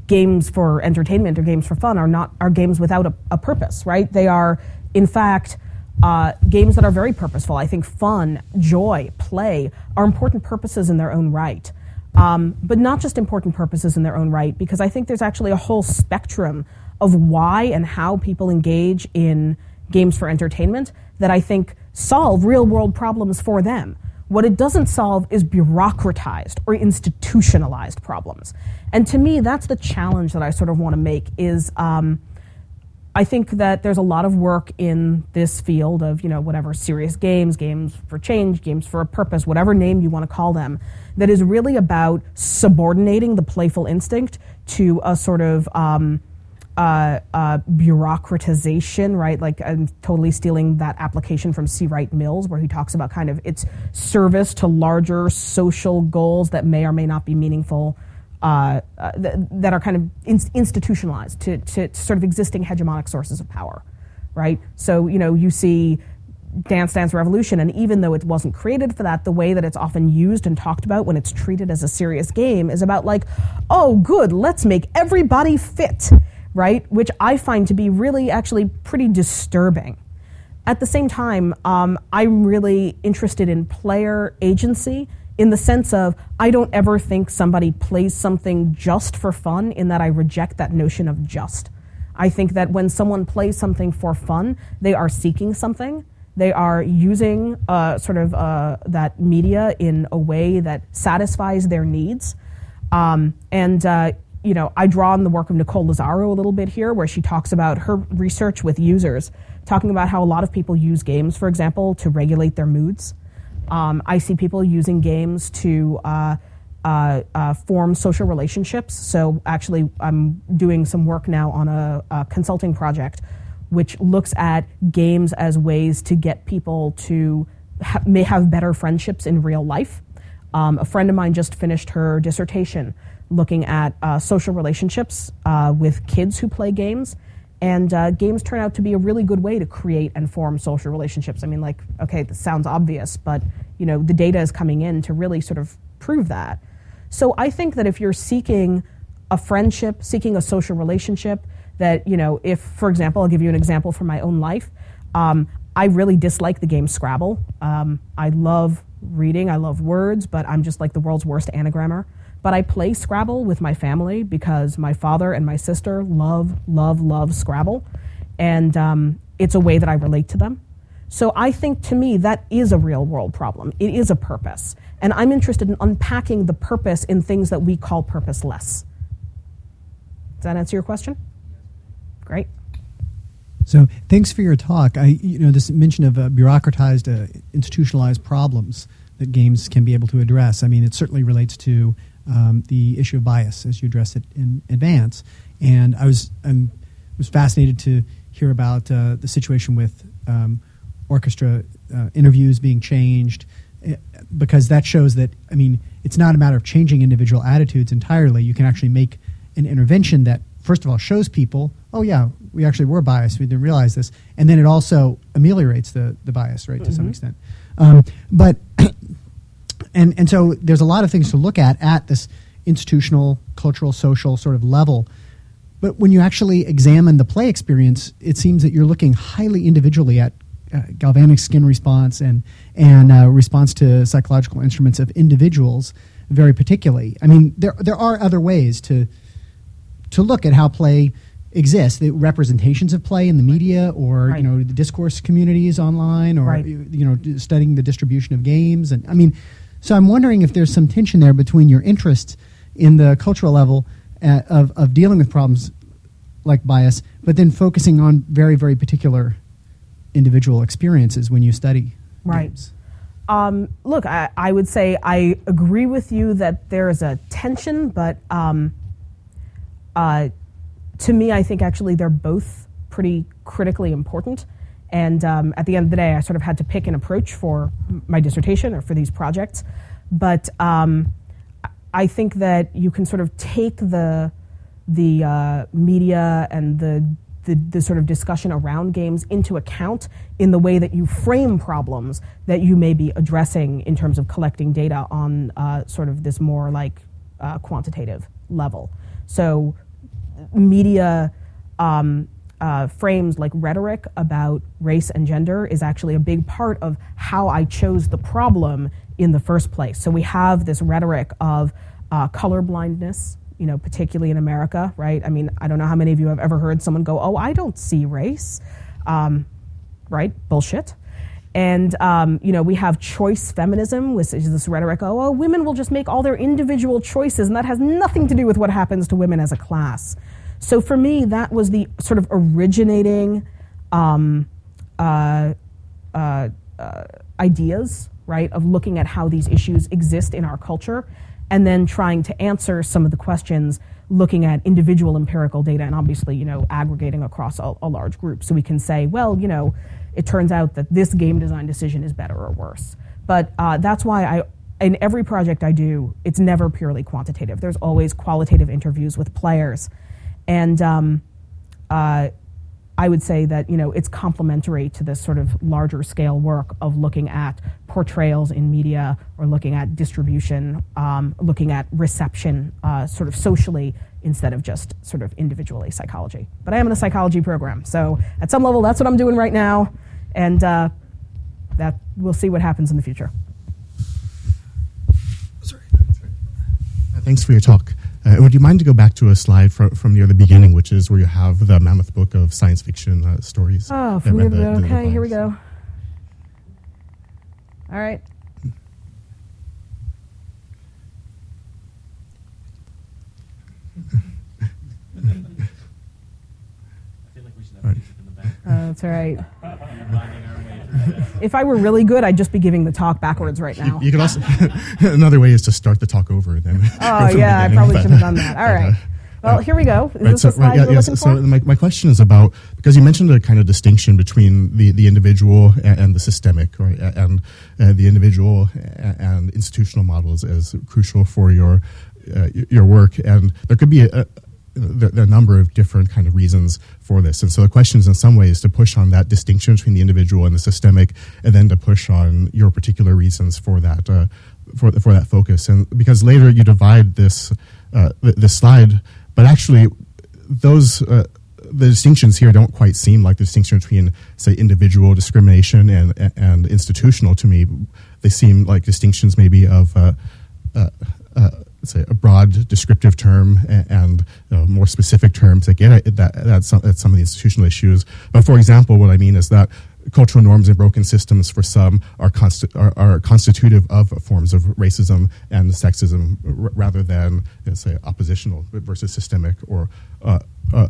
games for entertainment or games for fun are not are games without a, a purpose, right? They are, in fact, uh, games that are very purposeful. I think fun, joy, play are important purposes in their own right. Um, but not just important purposes in their own right, because I think there's actually a whole spectrum of why and how people engage in games for entertainment that I think solve real world problems for them. What it doesn't solve is bureaucratized or institutionalized problems. And to me, that's the challenge that I sort of want to make is um, I think that there's a lot of work in this field of, you know, whatever, serious games, games for change, games for a purpose, whatever name you want to call them, that is really about subordinating the playful instinct to a sort of um, uh, uh, bureaucratization, right? Like I'm totally stealing that application from C. Wright Mills, where he talks about kind of its service to larger social goals that may or may not be meaningful, uh, uh th- that are kind of in- institutionalized to, to, to sort of existing hegemonic sources of power, right? So you know you see Dance Dance Revolution, and even though it wasn't created for that, the way that it's often used and talked about when it's treated as a serious game is about like, oh, good, let's make everybody fit right? Which I find to be really actually pretty disturbing. At the same time, um, I'm really interested in player agency in the sense of I don't ever think somebody plays something just for fun, in that I reject that notion of just. I think that when someone plays something for fun, they are seeking something. They are using uh, sort of uh, that media in a way that satisfies their needs. Um, and uh, you know, I draw on the work of Nicole Lazzaro a little bit here, where she talks about her research with users, talking about how a lot of people use games, for example, to regulate their moods. Um, I see people using games to uh, uh, uh, form social relationships. So, actually, I'm doing some work now on a, a consulting project which looks at games as ways to get people to ha- may have better friendships in real life. Um, a friend of mine just finished her dissertation looking at uh, social relationships uh, with kids who play games. And uh, games turn out to be a really good way to create and form social relationships. I mean, like, okay, this sounds obvious, but you know, the data is coming in to really sort of prove that. So I think that if you're seeking a friendship, seeking a social relationship, that you know, if, for example, I'll give you an example from my own life. Um, I really dislike the game Scrabble. Um, I love reading, I love words, but I'm just like the world's worst anagrammer. But I play Scrabble with my family because my father and my sister love, love, love Scrabble. And um, it's a way that I relate to them. So I think to me that is a real world problem. It is a purpose. And I'm interested in unpacking the purpose in things that we call purposeless. Does that answer your question? Great. So thanks for your talk. I, you know, this mention of uh, bureaucratized, uh, institutionalized problems that games can be able to address. I mean, it certainly relates to um, the issue of bias as you address it in advance. And I was I'm, was fascinated to hear about uh, the situation with um, orchestra uh, interviews being changed eh, because that shows that I mean it's not a matter of changing individual attitudes entirely. You can actually make an intervention that first of all shows people, oh yeah, we actually were biased. We didn't realize this, and then it also ameliorates the the bias, right, to mm-hmm. some extent. Um, but and and so there's a lot of things to look at at this institutional, cultural, social sort of level. But when you actually examine the play experience, it seems that you're looking highly individually at uh, galvanic skin response and and uh, response to psychological instruments of individuals very particularly. I mean, there there are other ways to to look at how play exists, the representations of play in the media, or right. you know the discourse communities online, or right. you know studying the distribution of games, and I mean so I'm wondering if there's some tension there between your interest in the cultural level uh, of, of dealing with problems like bias, but then focusing on very, very particular individual experiences when you study right. games. Um, look, I, I, would say I agree with you that there is a tension, but um, uh, to me, I think actually they're both pretty critically important. And um, at the end of the day, I sort of had to pick an approach for my dissertation or for these projects. But um, I think that you can sort of take the the uh, media and the, the, the sort of discussion around games into account in the way that you frame problems that you may be addressing in terms of collecting data on uh, sort of this more like uh, quantitative level. So media um, uh, frames like rhetoric about race and gender is actually a big part of how I chose the problem in the first place. So we have this rhetoric of uh, color blindness, you know, particularly in America, right? I mean, I don't know how many of you have ever heard someone go, "Oh, I don't see race," um, right? Bullshit. And um, you know, we have choice feminism, which is this rhetoric, oh, well, women will just make all their individual choices, and that has nothing to do with what happens to women as a class. So for me, that was the sort of originating um, uh, uh, uh, ideas, right, of looking at how these issues exist in our culture, and then trying to answer some of the questions looking at individual empirical data and obviously, you know, aggregating across a, a large group. So we can say, well, you know, it turns out that this game design decision is better or worse. But uh, that's why I in every project I do, it's never purely quantitative. There's always qualitative interviews with players and um, uh, I would say that you know it's complementary to this sort of larger scale work of looking at portrayals in media or looking at distribution, um, looking at reception, uh, sort of socially instead of just sort of individually psychology. But I am in a psychology program, so at some level that's what I'm doing right now, and uh, that we'll see what happens in the future. Sorry. Thanks for your talk. Uh, would you mind to go back to a slide from, from near the beginning, which is where you have the mammoth book of science fiction uh, stories? Oh, from near the, the, okay, the here we go. All right. Uh, that's all right. if I were really good, I'd just be giving the talk backwards right now. You, you could also another way is to start the talk over then. Oh yeah, I probably should have done that. All right. Uh, well, here we go. Is right, so, right, yeah, so my, my question is about because you mentioned a kind of distinction between the, the individual and, and the systemic, right, and uh, the individual and institutional models as crucial for your uh, your work, and there could be a, there, are a number of different kind of reasons for this. And so the question is in some ways to push on that distinction between the individual and the systemic, and then to push on your particular reasons for that, uh, for, for that focus. And because later you divide this, uh, this slide, but actually those, uh, the distinctions here don't quite seem like the distinction between, say, individual discrimination and, and institutional to me. They seem like distinctions maybe of, uh, uh, uh say a broad descriptive term and, and you know, more specific terms that get at, that, at, some, at some of the institutional issues. But for example, what I mean is that cultural norms and broken systems for some are, consti- are, are, constitutive of forms of racism and sexism r- rather than, you know, say, oppositional versus systemic or, uh, uh,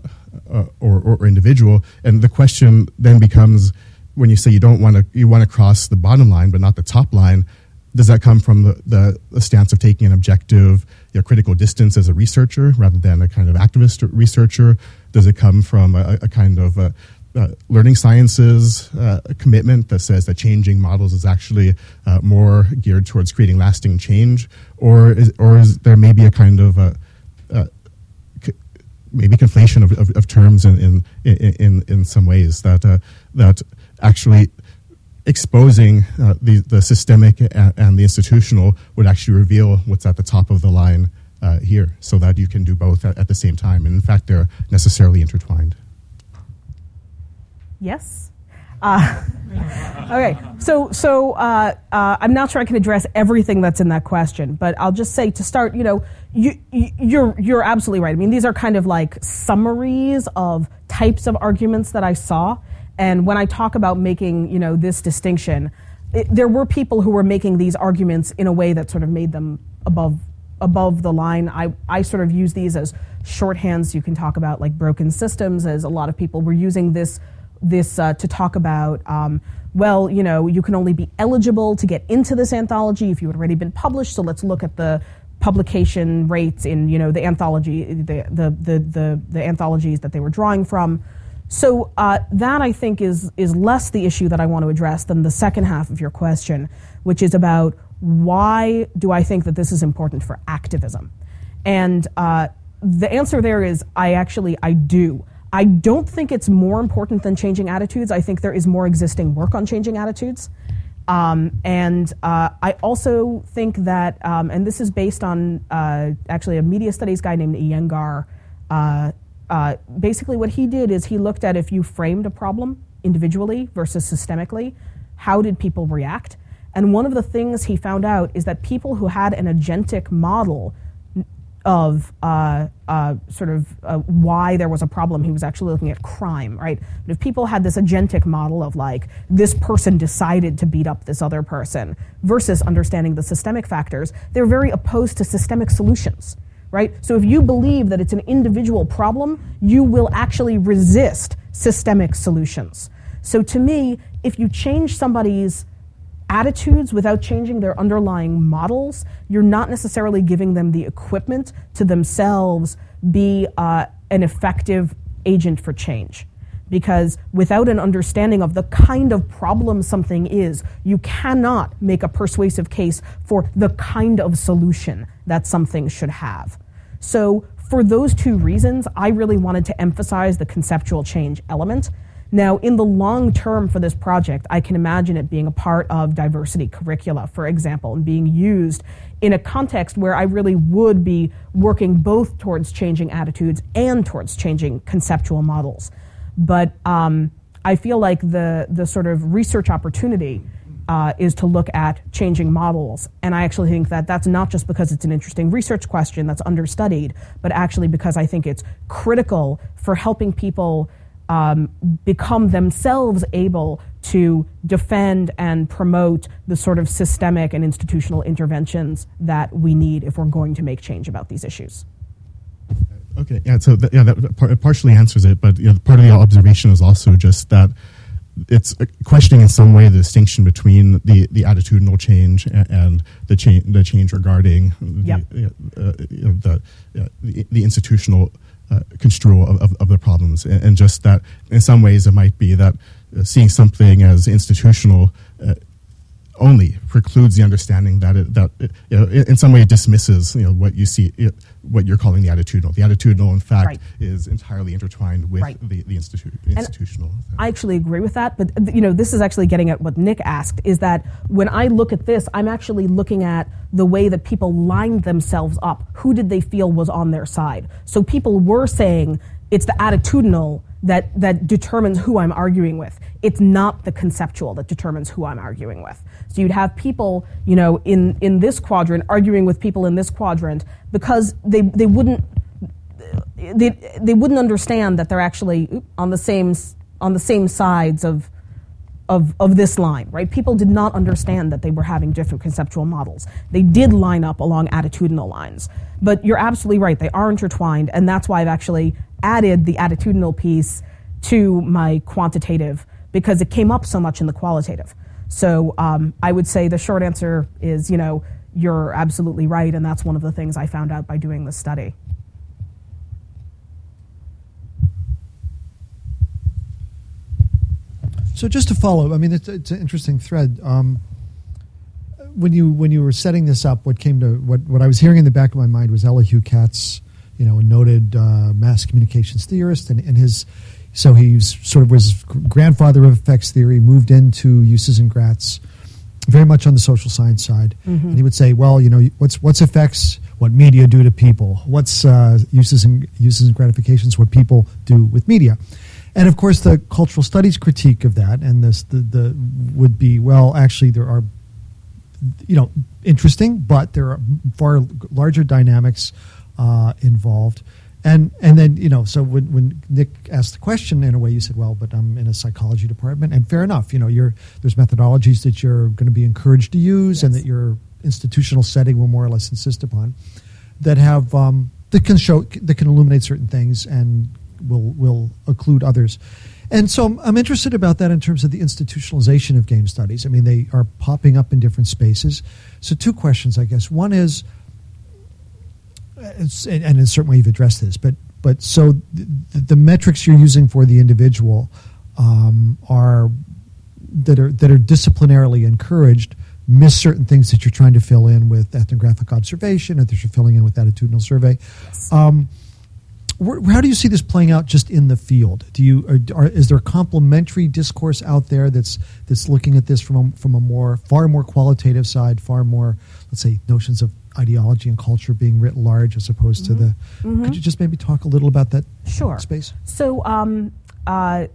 uh, or, or, individual. And the question then becomes when you say you don't want to, you want to cross the bottom line but not the top line, does that come from the, the, the stance of taking an objective, you know, critical distance as a researcher rather than a kind of activist researcher? Does it come from a, a kind of a, uh, learning sciences uh, commitment that says that changing models is actually uh, more geared towards creating lasting change, or is, or is there maybe a kind of a, c- maybe conflation of, of, of terms in, in, in, in some ways that uh, that actually exposing uh, the, the systemic and, and, the institutional would actually reveal what's at the top of the line uh, here so that you can do both at, at, the same time. And in fact, they're necessarily intertwined. Yes. Uh, okay, so so uh, uh, I'm not sure I can address everything that's in that question, but I'll just say to start, you know, you, you're you're absolutely right. I mean, these are kind of like summaries of types of arguments that I saw. And when I talk about making, you know, this distinction, it, there were people who were making these arguments in a way that sort of made them above above the line. I, I sort of use these as shorthands. You can talk about like broken systems, as a lot of people were using this this uh, to talk about. Um, well, you know, you can only be eligible to get into this anthology if you had already been published. So let's look at the publication rates in you know the anthology the the the the, the anthologies that they were drawing from. So uh, that I think is is less the issue that I want to address than the second half of your question, which is about why do I think that this is important for activism, and uh, the answer there is I actually I do. I don't think it's more important than changing attitudes. I think there is more existing work on changing attitudes. Um, and uh, I also think that, um, and this is based on uh, actually a media studies guy named Iyengar uh, basically what he did is he looked at if you framed a problem individually versus systemically, how did people react? And one of the things he found out is that people who had an agentic model of uh, uh, sort of uh, why there was a problem, he was actually looking at crime, right? But if people had this agentic model of like, this person decided to beat up this other person versus understanding the systemic factors, they're very opposed to systemic solutions right? So if you believe that it's an individual problem, you will actually resist systemic solutions. So to me, if you change somebody's attitudes without changing their underlying models, you're not necessarily giving them the equipment to themselves be uh, an effective agent for change. Because without an understanding of the kind of problem something is, you cannot make a persuasive case for the kind of solution that something should have. So, for those two reasons, I really wanted to emphasize the conceptual change element. Now, in the long term for this project, I can imagine it being a part of diversity curricula, for example, and being used in a context where I really would be working both towards changing attitudes and towards changing conceptual models. But um, I feel like the, the sort of research opportunity uh, is to look at changing models. And I actually think that that's not just because it's an interesting research question that's understudied, but actually because I think it's critical for helping people um, become themselves able to defend and promote the sort of systemic and institutional interventions that we need if we're going to make change about these issues. Okay, yeah, so th- yeah, that partially answers it, but you know, part of the observation is also just that it's questioning in some way the distinction between the, the attitudinal change and, and the change the change regarding yep. the, uh, the, uh, the, the institutional uh, construal of, of, of, the problems and, and, just that in some ways it might be that uh, seeing something as institutional uh, only precludes the understanding that it, that it, you know, in some way it dismisses you know what you see it, what you're calling the attitudinal. The attitudinal, in fact, Right. is entirely intertwined with Right. the, the institu- institutional. I actually agree with that, but you know, this is actually getting at what Nick asked. Is that when I look at this, I'm actually looking at the way that people lined themselves up. Who did they feel was on their side? So people were saying it's the attitudinal that that determines who I'm arguing with. It's not the conceptual that determines who I'm arguing with. So you'd have people, you know, in in this quadrant arguing with people in this quadrant because they they wouldn't they, they wouldn't understand that they're actually on the same on the same sides of of of this line, right? People did not understand that they were having different conceptual models. They did line up along attitudinal lines, but you're absolutely right; they are intertwined, and that's why I've actually added the attitudinal piece to my quantitative because it came up so much in the qualitative. So um, I would say the short answer is, you know, you're absolutely right, and that's one of the things I found out by doing this study. So just to follow, I mean, it's, it's an interesting thread. Um, when you when you were setting this up, what came to what what I was hearing in the back of my mind was Elihu Katz, you know, a noted uh, mass communications theorist, and, and his so he sort of was grandfather of effects theory, moved into uses and grats, very much on the social science side, and he would say, well, you know, what's what's effects, what media do to people, what's uh, uses and uses and gratifications, what people do with media. And of course, the cultural studies critique of that, and this the, the would be well. Actually, there are, you know, interesting, but there are far larger dynamics uh, involved. And and then you know, so when, when Nick asked the question, in a way, you said, well, but I'm in a psychology department, and fair enough. You know, you're there's methodologies that you're going to be encouraged to use, and that your institutional setting will more or less insist upon, that have um, that can show that can illuminate certain things and will will occlude others. And so I'm, I'm interested about that in terms of the institutionalization of game studies. I mean, they are popping up in different spaces. So two questions, I guess. One is, and, and in a certain way you've addressed this, but but so the, the metrics you're using for the individual um, are that are that are disciplinarily encouraged miss certain things that you're trying to fill in with ethnographic observation, or that you're filling in with attitudinal survey. Um, where, how do you see this playing out just in the field? Do you are, are, is there a complementary discourse out there that's that's looking at this from a, from a more far more qualitative side, far more let's say notions of ideology and culture being writ large as opposed to the. Could you just maybe talk a little about that Sure. space? So um, uh,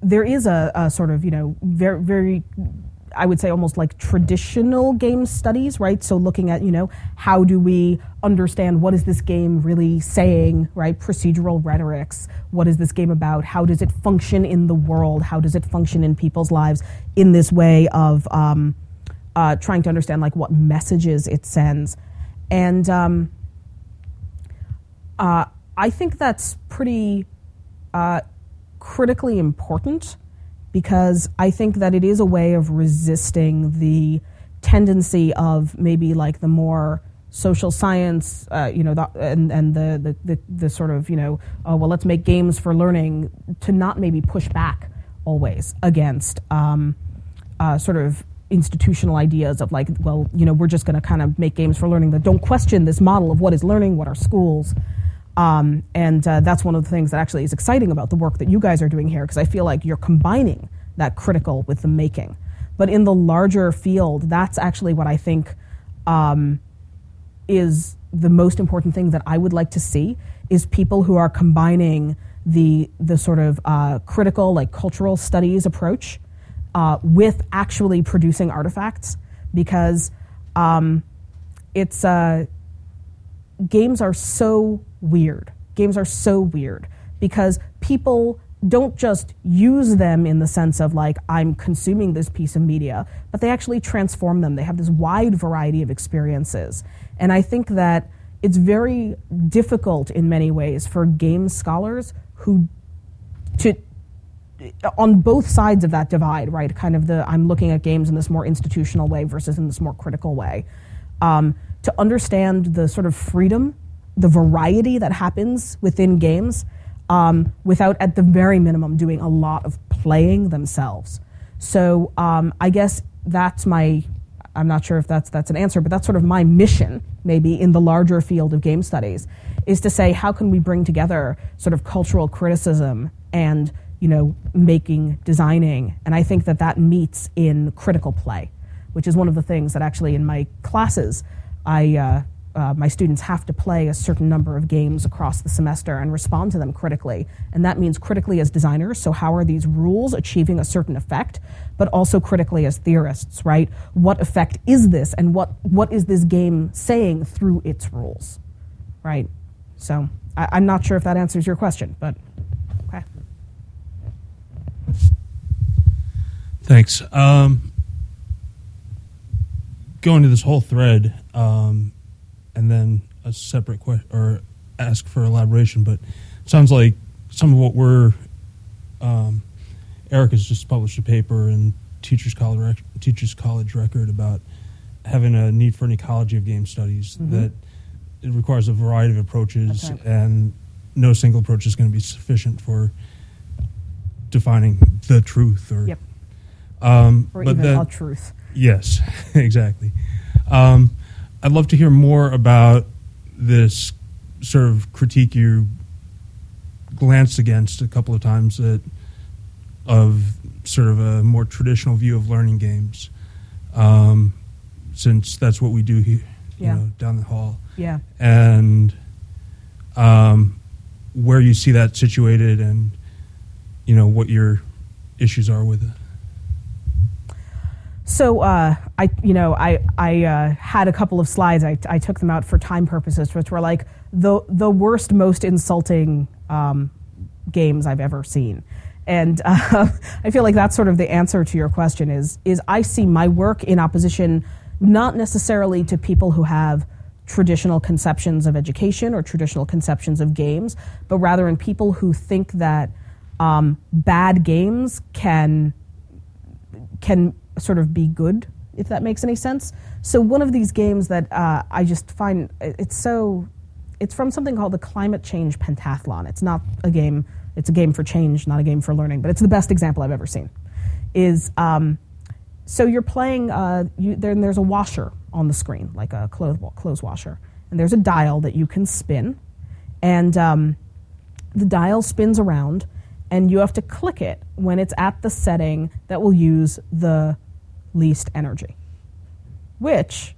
there is a, a sort of you know very very I would say almost like traditional game studies, right? So looking at you know how do we understand what is this game really saying, right? Procedural rhetorics. What is this game about? How does it function in the world? How does it function in people's lives in this way of um, uh, trying to understand like what messages it sends, and um, uh, I think that's pretty uh, critically important because I think that it is a way of resisting the tendency of maybe like the more social science, uh, you know, the, and and the, the the the sort of you know, oh well, let's make games for learning to not maybe push back always against um, uh, sort of institutional ideas of like, well, you know, we're just going to kind of make games for learning that don't question this model of what is learning, what are schools. Um, and uh, that's one of the things that actually is exciting about the work that you guys are doing here, because I feel like you're combining that critical with the making. But in the larger field, that's actually what I think um, is the most important thing that I would like to see is people who are combining the the sort of uh, critical, like cultural studies approach uh, with actually producing artifacts, because um, it's uh, games are so weird. Games are so weird because people don't just use them in the sense of like I'm consuming this piece of media, but they actually transform them. They have this wide variety of experiences. And I think that it's very difficult in many ways for game scholars who to on both sides of that divide, right? Kind of the I'm looking at games in this more institutional way versus in this more critical way. Um, to understand the sort of freedom, the variety that happens within games, um, without at the very minimum doing a lot of playing themselves. So um, I guess that's my I'm not sure if that's that's an answer, but that's sort of my mission, maybe in the larger field of game studies, is to say how can we bring together sort of cultural criticism and you know making designing, and I think that that meets in critical play, which is one of the things that actually in my classes I. Uh, uh, my students have to play a certain number of games across the semester and respond to them critically. And that means critically as designers. So, how are these rules achieving a certain effect? But also critically as theorists, right? What effect is this, and what, what is this game saying through its rules, right? So, I, I'm not sure if that answers your question, but. Thanks. Um, going to this whole thread, um, and then a separate question or ask for elaboration. But it sounds like some of what we're um, Eric has just published a paper in Teachers College Rec- Teachers College Record about having a need for an ecology of game studies Mhm. that it requires a variety of approaches, and no single approach is going to be sufficient for defining the truth or Yep. um, Or even a truth. Yes, exactly. Um, I'd love to hear more about this sort of critique you glanced against a couple of times that of sort of a more traditional view of learning games, um, since that's what we do here, you Yeah. know, down the hall, Yeah. and um, where you see that situated, and you know what your issues are with it. So uh, I, you know, I I uh, had a couple of slides. I, I took them out for time purposes, which were like the the worst, most insulting um, games I've ever seen. And uh, I feel like that's sort of the answer to your question. Is is I see my work in opposition not necessarily to people who have traditional conceptions of education or traditional conceptions of games, but rather in people who think that um, bad games can can sort of be good, if that makes any sense. So one of these games that uh, I just find it's so it's from something called the Climate Change Pentathlon. It's not a game. It's a game for change, not a game for learning. But it's the best example I've ever seen. Is um, so you're playing. Uh, you, then there's a washer on the screen, like a clothes clothes washer, and there's a dial that you can spin, and um, the dial spins around and you have to click it when it's at the setting that will use the least energy, which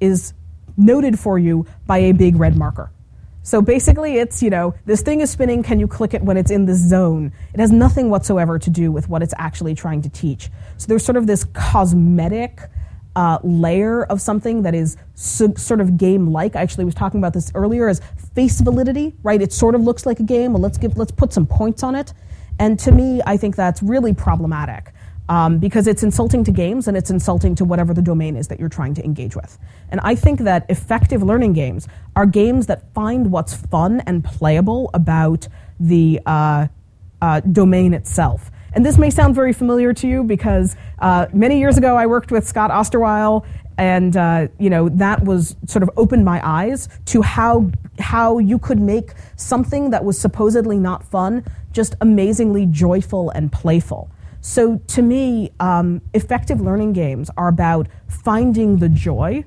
is noted for you by a big red marker. So basically, it's, you know, this thing is spinning, can you click it when it's in this zone? It has nothing whatsoever to do with what it's actually trying to teach. So there's sort of this cosmetic uh, layer of something that is so, sort of game like. I actually was talking about this earlier as face validity, right? It sort of looks like a game. Well, let's give let's put some points on it. And to me, I think that's really problematic um, because it's insulting to games and it's insulting to whatever the domain is that you're trying to engage with. And I think that effective learning games are games that find what's fun and playable about the uh, uh, domain itself. And this may sound very familiar to you because uh, many years ago I worked with Scott Osterweil, and uh, you know that was sort of opened my eyes to how how you could make something that was supposedly not fun just amazingly joyful and playful. So to me, um, effective learning games are about finding the joy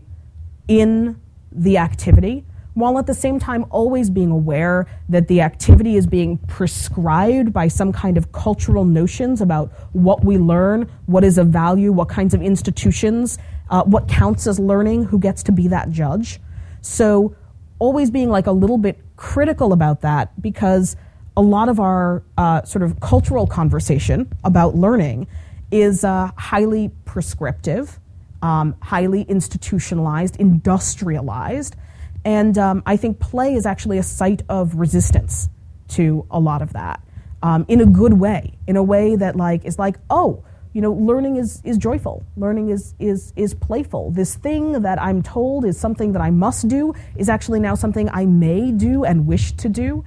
in the activity while at the same time always being aware that the activity is being prescribed by some kind of cultural notions about what we learn, what is of value, what kinds of institutions, uh, what counts as learning, who gets to be that judge. So always being like a little bit critical about that because a lot of our uh, sort of cultural conversation about learning is uh, highly prescriptive, um, highly institutionalized, industrialized. And um, I think play is actually a site of resistance to a lot of that um, in a good way, in a way that like is like, oh, you know, learning is, is joyful. Learning is, is, is playful. This thing that I'm told is something that I must do is actually now something I may do and wish to do.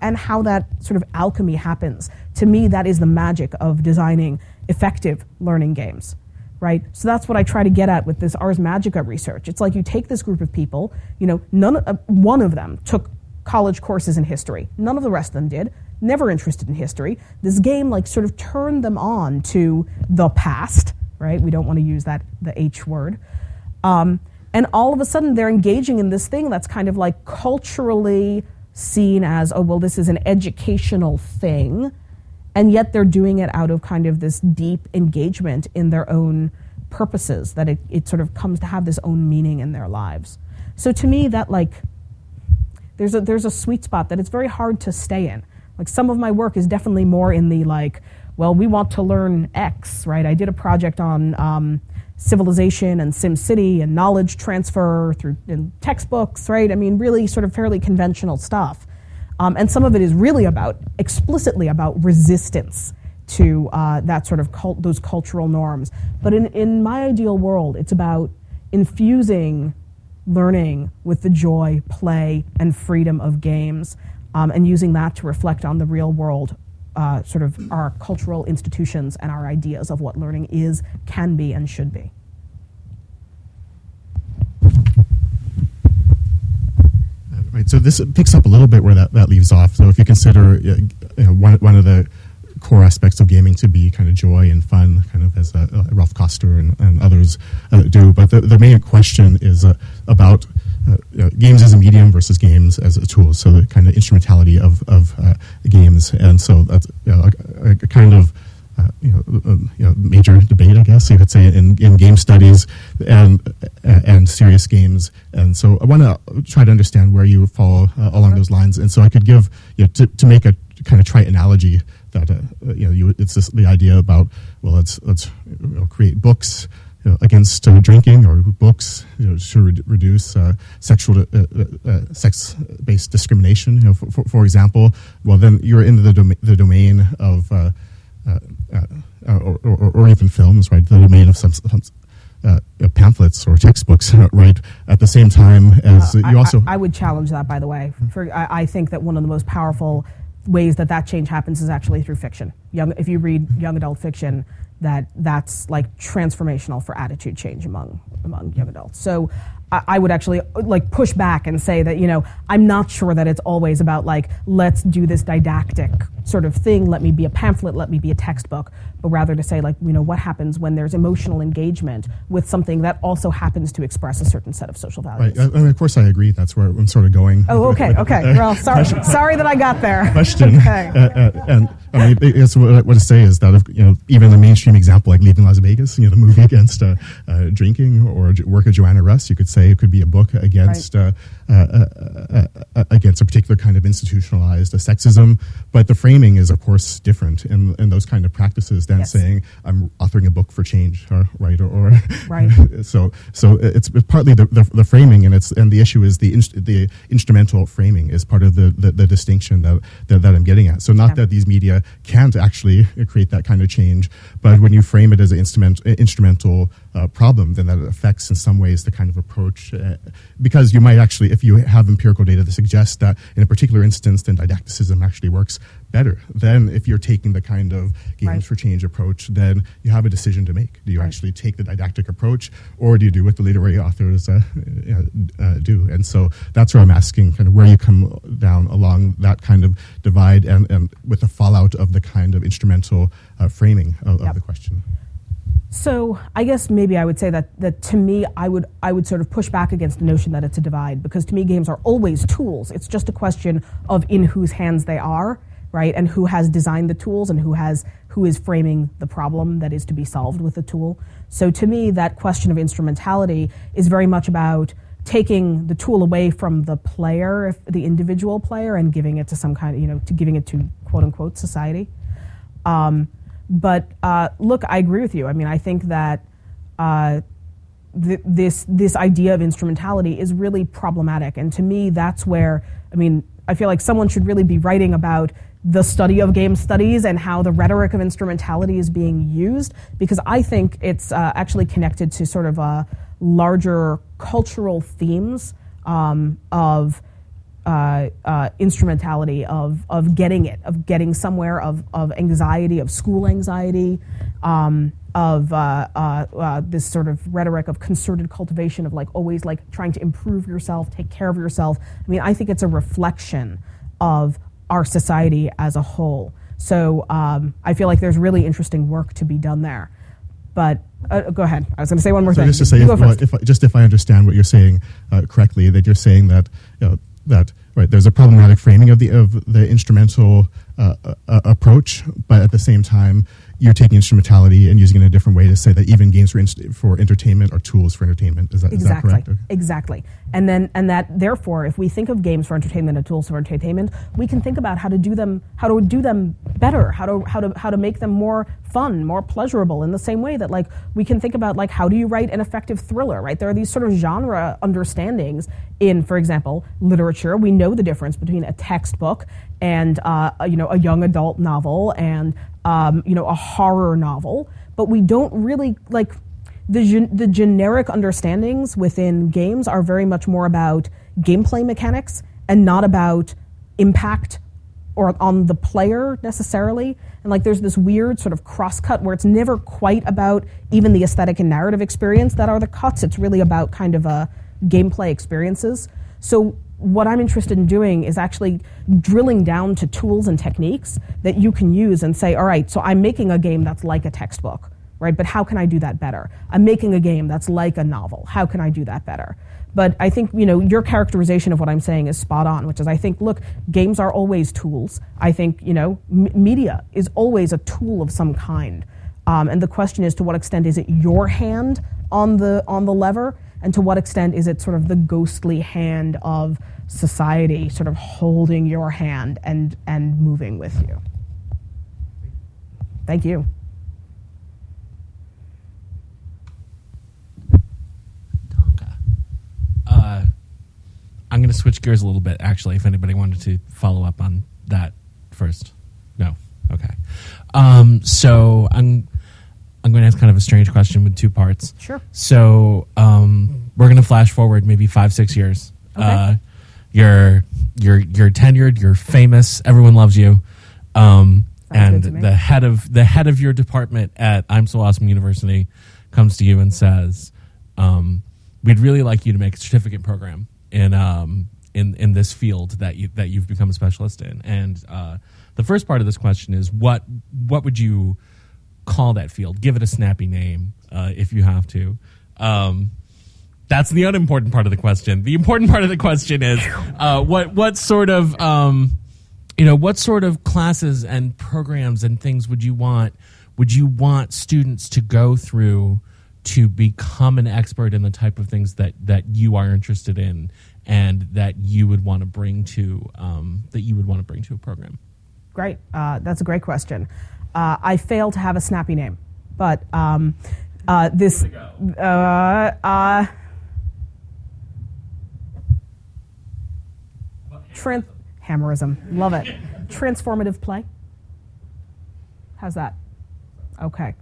And how that sort of alchemy happens. To me, that is the magic of designing effective learning games right? So that's what I try to get at with this Ars Magica research. It's like you take this group of people, you know, none, uh, one of them took college courses in history. None of the rest of them did. Never interested in history. This game like sort of turned them on to the past, right? We don't want to use that the H word. Um, and all of a sudden, they're engaging in this thing that's kind of like culturally seen as, oh, well, this is an educational thing. And yet they're doing it out of kind of this deep engagement in their own purposes, that it, it sort of comes to have this own meaning in their lives. So to me, that like, there's a, there's a sweet spot that it's very hard to stay in. Like some of my work is definitely more in the like, well, we want to learn X, right? I did a project on um, civilization and SimCity and knowledge transfer through textbooks, right? I mean, really sort of fairly conventional stuff. Um, and some of it is really about, explicitly about resistance to uh, that sort of cult, those cultural norms. But in, in my ideal world, it's about infusing learning with the joy, play, and freedom of games, um, and using that to reflect on the real world uh, sort of our cultural institutions and our ideas of what learning is, can be, and should be. Right. So this picks up a little bit where that, that leaves off. So if you consider you know, one, one of the core aspects of gaming to be kind of joy and fun, kind of as uh, Raph Koster and, and others uh, do. But the, the main question is uh, about uh, you know, games as a medium versus games as a tool. So the kind of instrumentality of of uh, games, and so that's you know, a, a, kind of uh, you, know, um, you know, major debate, I guess you could say, in, in game studies and and serious games. And so I want to try to understand where you fall uh, along those lines. And so I could give you know, to to make a kind of trite analogy that uh, you know you, it's this, the idea about well let's let's create books you know, against uh, drinking or books you know, to re- reduce uh, sexual uh, uh, uh, sex-based discrimination. You know, for, for, for, example, well then you're in the, dom- the domain of uh, or, or, or, even films, right? The domain of some, some pamphlets or textbooks, right? At the same time as you I, also, I, I, would challenge that. By the way, for I, I think that one of the most powerful ways that that change happens is actually through fiction. Young, if you read young adult fiction that that's like transformational for attitude change among among young adults. So I, I would actually like push back and say that you know I'm not sure that it's always about like let's do this didactic sort of thing. Let me be a pamphlet. Let me be a textbook. But rather to say like you know what happens when there's emotional engagement with something that also happens to express a certain set of social values. Right. I mean, of course, I agree. That's where I'm sort of going. Oh, okay, okay. well, sorry, sorry that I got there. Question. okay. Uh, uh, and I mean, it's what I want to say is that if, you know even the mainstream example like Leaving Las Vegas, you know, the movie against uh, uh drinking or work of Joanna Russ, you could say it could be a book against right. Uh, uh, uh, against a particular kind of institutionalized sexism. But the framing is, of course, different in, in those kind of practices than yes. saying I'm authoring a book for change, or, right? Or, or right. so so it's, it's partly the, the, the, framing, and it's and the issue is the inst- the instrumental framing is part of the, the, the distinction that, that, that I'm getting at. So not yeah. that these media can't actually create that kind of change, but when you frame it as an instrument, instrumental uh, problem, then that affects in some ways the kind of approach. Uh, because you might actually, if you have empirical data that suggests that in a particular instance, then didacticism actually works better. Then, if you're taking the kind of games right. for change approach, then you have a decision to make. Do you right. actually take the didactic approach, or do you do what the literary authors uh, uh, do? And so that's where I'm asking kind of where you come down along that kind of divide and, and with the fallout of the kind of instrumental uh, framing of, yep. of the question. So I guess maybe I would say that that to me I would I would sort of push back against the notion that it's a divide because to me games are always tools. It's just a question of in whose hands they are, right? And who has designed the tools and who has who is framing the problem that is to be solved with the tool. So to me that question of instrumentality is very much about taking the tool away from the player, the individual player, and giving it to some kind of you know to giving it to quote unquote society. Um, but uh, look, I agree with you. I mean, I think that uh, th- this this idea of instrumentality is really problematic, and to me, that's where I mean, I feel like someone should really be writing about the study of game studies and how the rhetoric of instrumentality is being used, because I think it's uh, actually connected to sort of uh, larger cultural themes um, of uh, uh, instrumentality of, of getting it, of getting somewhere, of, of anxiety, of school anxiety, um, of uh, uh, uh, this sort of rhetoric of concerted cultivation of like always like trying to improve yourself, take care of yourself. I mean, I think it's a reflection of our society as a whole. So um, I feel like there's really interesting work to be done there. but uh, go ahead. I was going to say one more so thing. Just to say, if, go well, first. if I- just if I understand what you're saying uh, correctly, that you're saying that you know, that right there's a problematic framing of the of the instrumental uh, uh, approach, but at the same time you're taking instrumentality and using it in a different way to say that even games for inst- for entertainment are tools for entertainment. Is that exactly correct? Okay. exactly and then and that therefore if we think of games for entertainment and tools for entertainment we can think about how to do them how to do them better how to how to how to make them more fun more pleasurable in the same way that like we can think about like how do you write an effective thriller right there are these sort of genre understandings in for example literature we know the difference between a textbook and uh, a- you know a young adult novel and um, you know a horror novel but we don't really like the, the generic understandings within games are very much more about gameplay mechanics and not about impact or on the player necessarily. And like there's this weird sort of crosscut where it's never quite about even the aesthetic and narrative experience that are the cuts. It's really about kind of uh, gameplay experiences. So what I'm interested in doing is actually drilling down to tools and techniques that you can use and say, all right, so I'm making a game that's like a textbook right? But how can I do that better? I'm making a game that's like a novel. How can I do that better? But I think you know your characterization of what I'm saying is spot on, which is I think look, games are always tools. I think you know m- media is always a tool of some kind, um, and the question is to what extent is it your hand on the on the lever, and to what extent is it sort of the ghostly hand of society, sort of holding your hand and and moving with you. Thank you. Uh, I'm going to switch gears a little bit, actually, if anybody wanted to follow up on that first. No? Okay. Um, so I'm, I'm going to ask kind of a strange question with two parts. Sure. So um, we're going to flash forward maybe five, six years. Okay. Uh, you're, you're, you're tenured, you're famous, everyone loves you. Um, and good to me. the head of the head of your department at I'm So Awesome University comes to you and says, um, "We'd really like you to make a certificate program in um, in in this field that you that you've become a specialist in." And uh, the first part of this question is, what what would you call that field? Give it a snappy name uh, if you have to. Um, that's the unimportant part of the question. The important part of the question is uh, what what sort of um, you know what sort of classes and programs and things would you want would you want students to go through to become an expert in the type of things that that you are interested in and that you would want to bring to um, that you would want to bring to a program Great. Uh, that's a great question. Uh, I fail to have a snappy name, but um, uh, this. Uh, uh, tran- hammerism. Love it. Transformative play. How's that? Okay.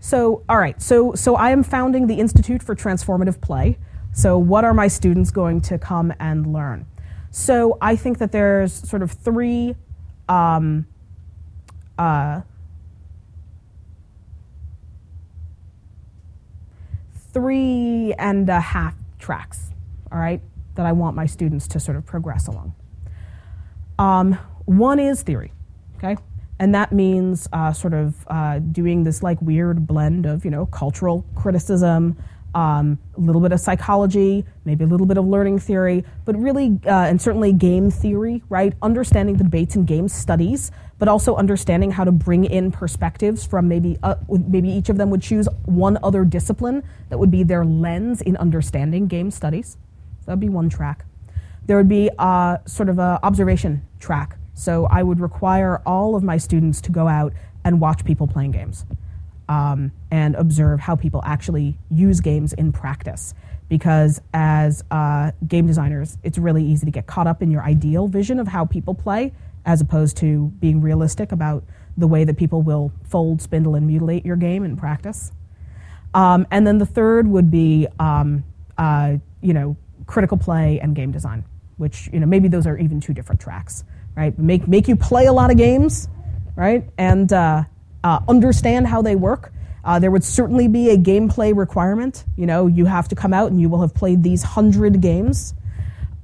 So, all right. So, so I am founding the Institute for Transformative Play. So, what are my students going to come and learn? So, I think that there's sort of three um, uh, three and a half tracks, all right, that I want my students to sort of progress along. Um, one is theory, okay? And that means uh, sort of uh, doing this like weird blend of, you know, cultural criticism, um, a little bit of psychology, maybe a little bit of learning theory, but really, uh, and certainly game theory, right? Understanding the debates and game studies, but also understanding how to bring in perspectives from maybe, uh, maybe each of them would choose one other discipline that would be their lens in understanding game studies. So that'd be one track there would be a sort of a observation track. So I would require all of my students to go out and watch people playing games um, and observe how people actually use games in practice. Because as uh, game designers, it's really easy to get caught up in your ideal vision of how people play, as opposed to being realistic about the way that people will fold, spindle, and mutilate your game in practice. Um, and then the third would be, um, uh, you know, critical play and game design, which you know maybe those are even two different tracks, right? Make make you play a lot of games, right, and uh, uh, understand how they work. Uh, there would certainly be a gameplay requirement. You know, you have to come out and you will have played these hundred games,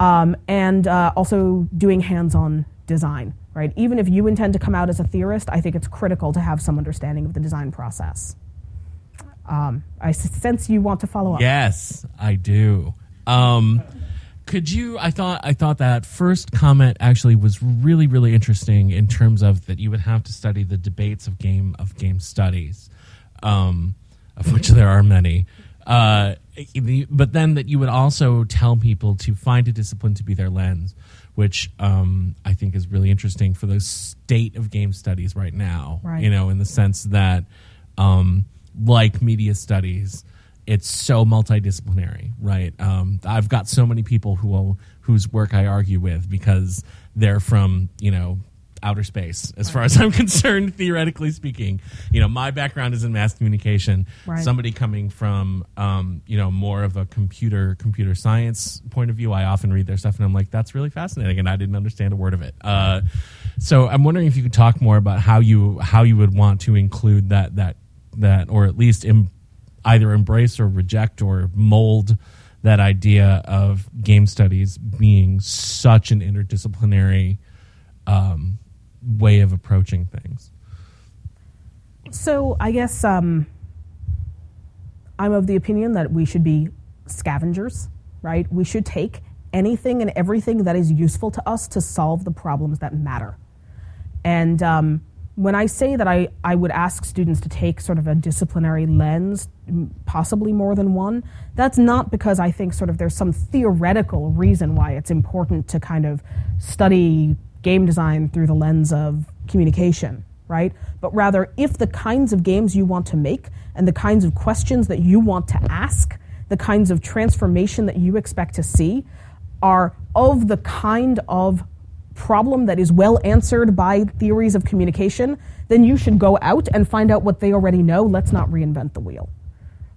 um, and uh, also doing hands-on design, right? Even if you intend to come out as a theorist, I think it's critical to have some understanding of the design process. Um, I sense you want to follow up. Yes, I do. Um, could you? I thought I thought that first comment actually was really really interesting in terms of that you would have to study the debates of game of game studies, um, of which there are many. Uh, but then that you would also tell people to find a discipline to be their lens, which um, I think is really interesting for the state of game studies right now. Right. You know, in the sense that, um, like media studies, it's so multidisciplinary, right? Um, I've got so many people who will, whose work I argue with because they're from you know outer space, as far as I'm concerned, theoretically speaking. You know, my background is in mass communication. Right. Somebody coming from um, you know more of a computer computer science point of view, I often read their stuff and I'm like, that's really fascinating, and I didn't understand a word of it. Uh, so I'm wondering if you could talk more about how you how you would want to include that that that or at least em, either embrace or reject or mold that idea of game studies being such an interdisciplinary um, way of approaching things. So I guess um, I'm of the opinion that we should be scavengers, right? We should take anything and everything that is useful to us to solve the problems that matter. And um, when I say that I, I would ask students to take sort of a disciplinary lens, possibly more than one, that's not because I think sort of there's some theoretical reason why it's important to kind of study game design through the lens of communication, right? But rather, if the kinds of games you want to make and the kinds of questions that you want to ask, the kinds of transformation that you expect to see are of the kind of problem that is well answered by theories of communication, then you should go out and find out what they already know. Let's not reinvent the wheel.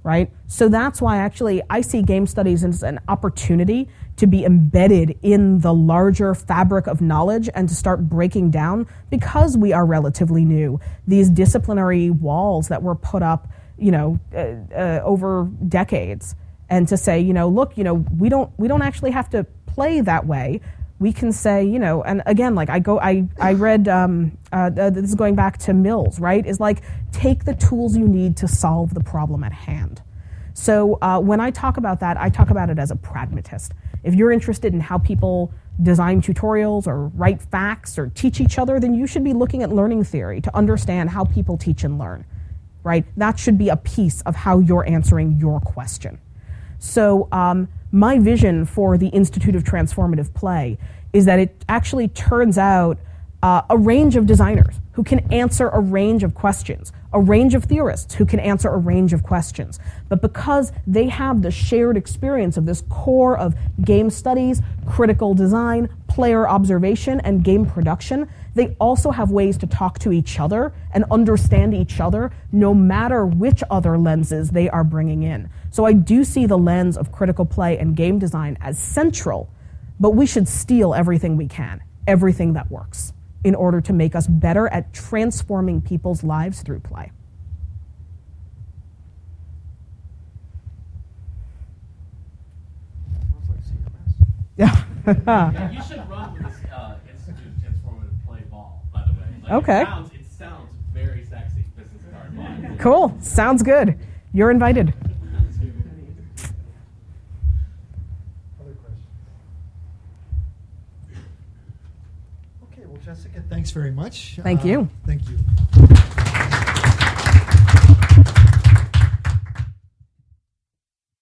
Right? So that's why actually I see game studies as an opportunity to be embedded in the larger fabric of knowledge and to start breaking down because we are relatively new these disciplinary walls that were put up you know uh, uh, over decades and to say you know look you know we don't we don't actually have to play that way we can say you know and again like i go i i read um, uh, this is going back to mills right? Is like take the tools you need to solve the problem at hand. So uh, when i talk about that i talk about it as a pragmatist. If you're interested in how people design tutorials or write FAQs or teach each other then you should be looking at learning theory to understand how people teach and learn right? That should be a piece of how you're answering your question so, um, my vision for the Institute of Transformative Play is that it actually turns out uh, a range of designers who can answer a range of questions, a range of theorists who can answer a range of questions. But because they have the shared experience of this core of game studies, critical design, player observation, and game production, they also have ways to talk to each other and understand each other no matter which other lenses they are bringing in. So I do see the lens of critical play and game design as central, but we should steal everything we can, everything that works, in order to make us better at transforming people's lives through play. Yeah. you should run with this uh, Institute of Transformative Play ball, by the way. Like, Okay. It sounds, it sounds very sexy, business card cool. Sounds good. You're invited. Thanks very much. Thank uh, you. Thank you.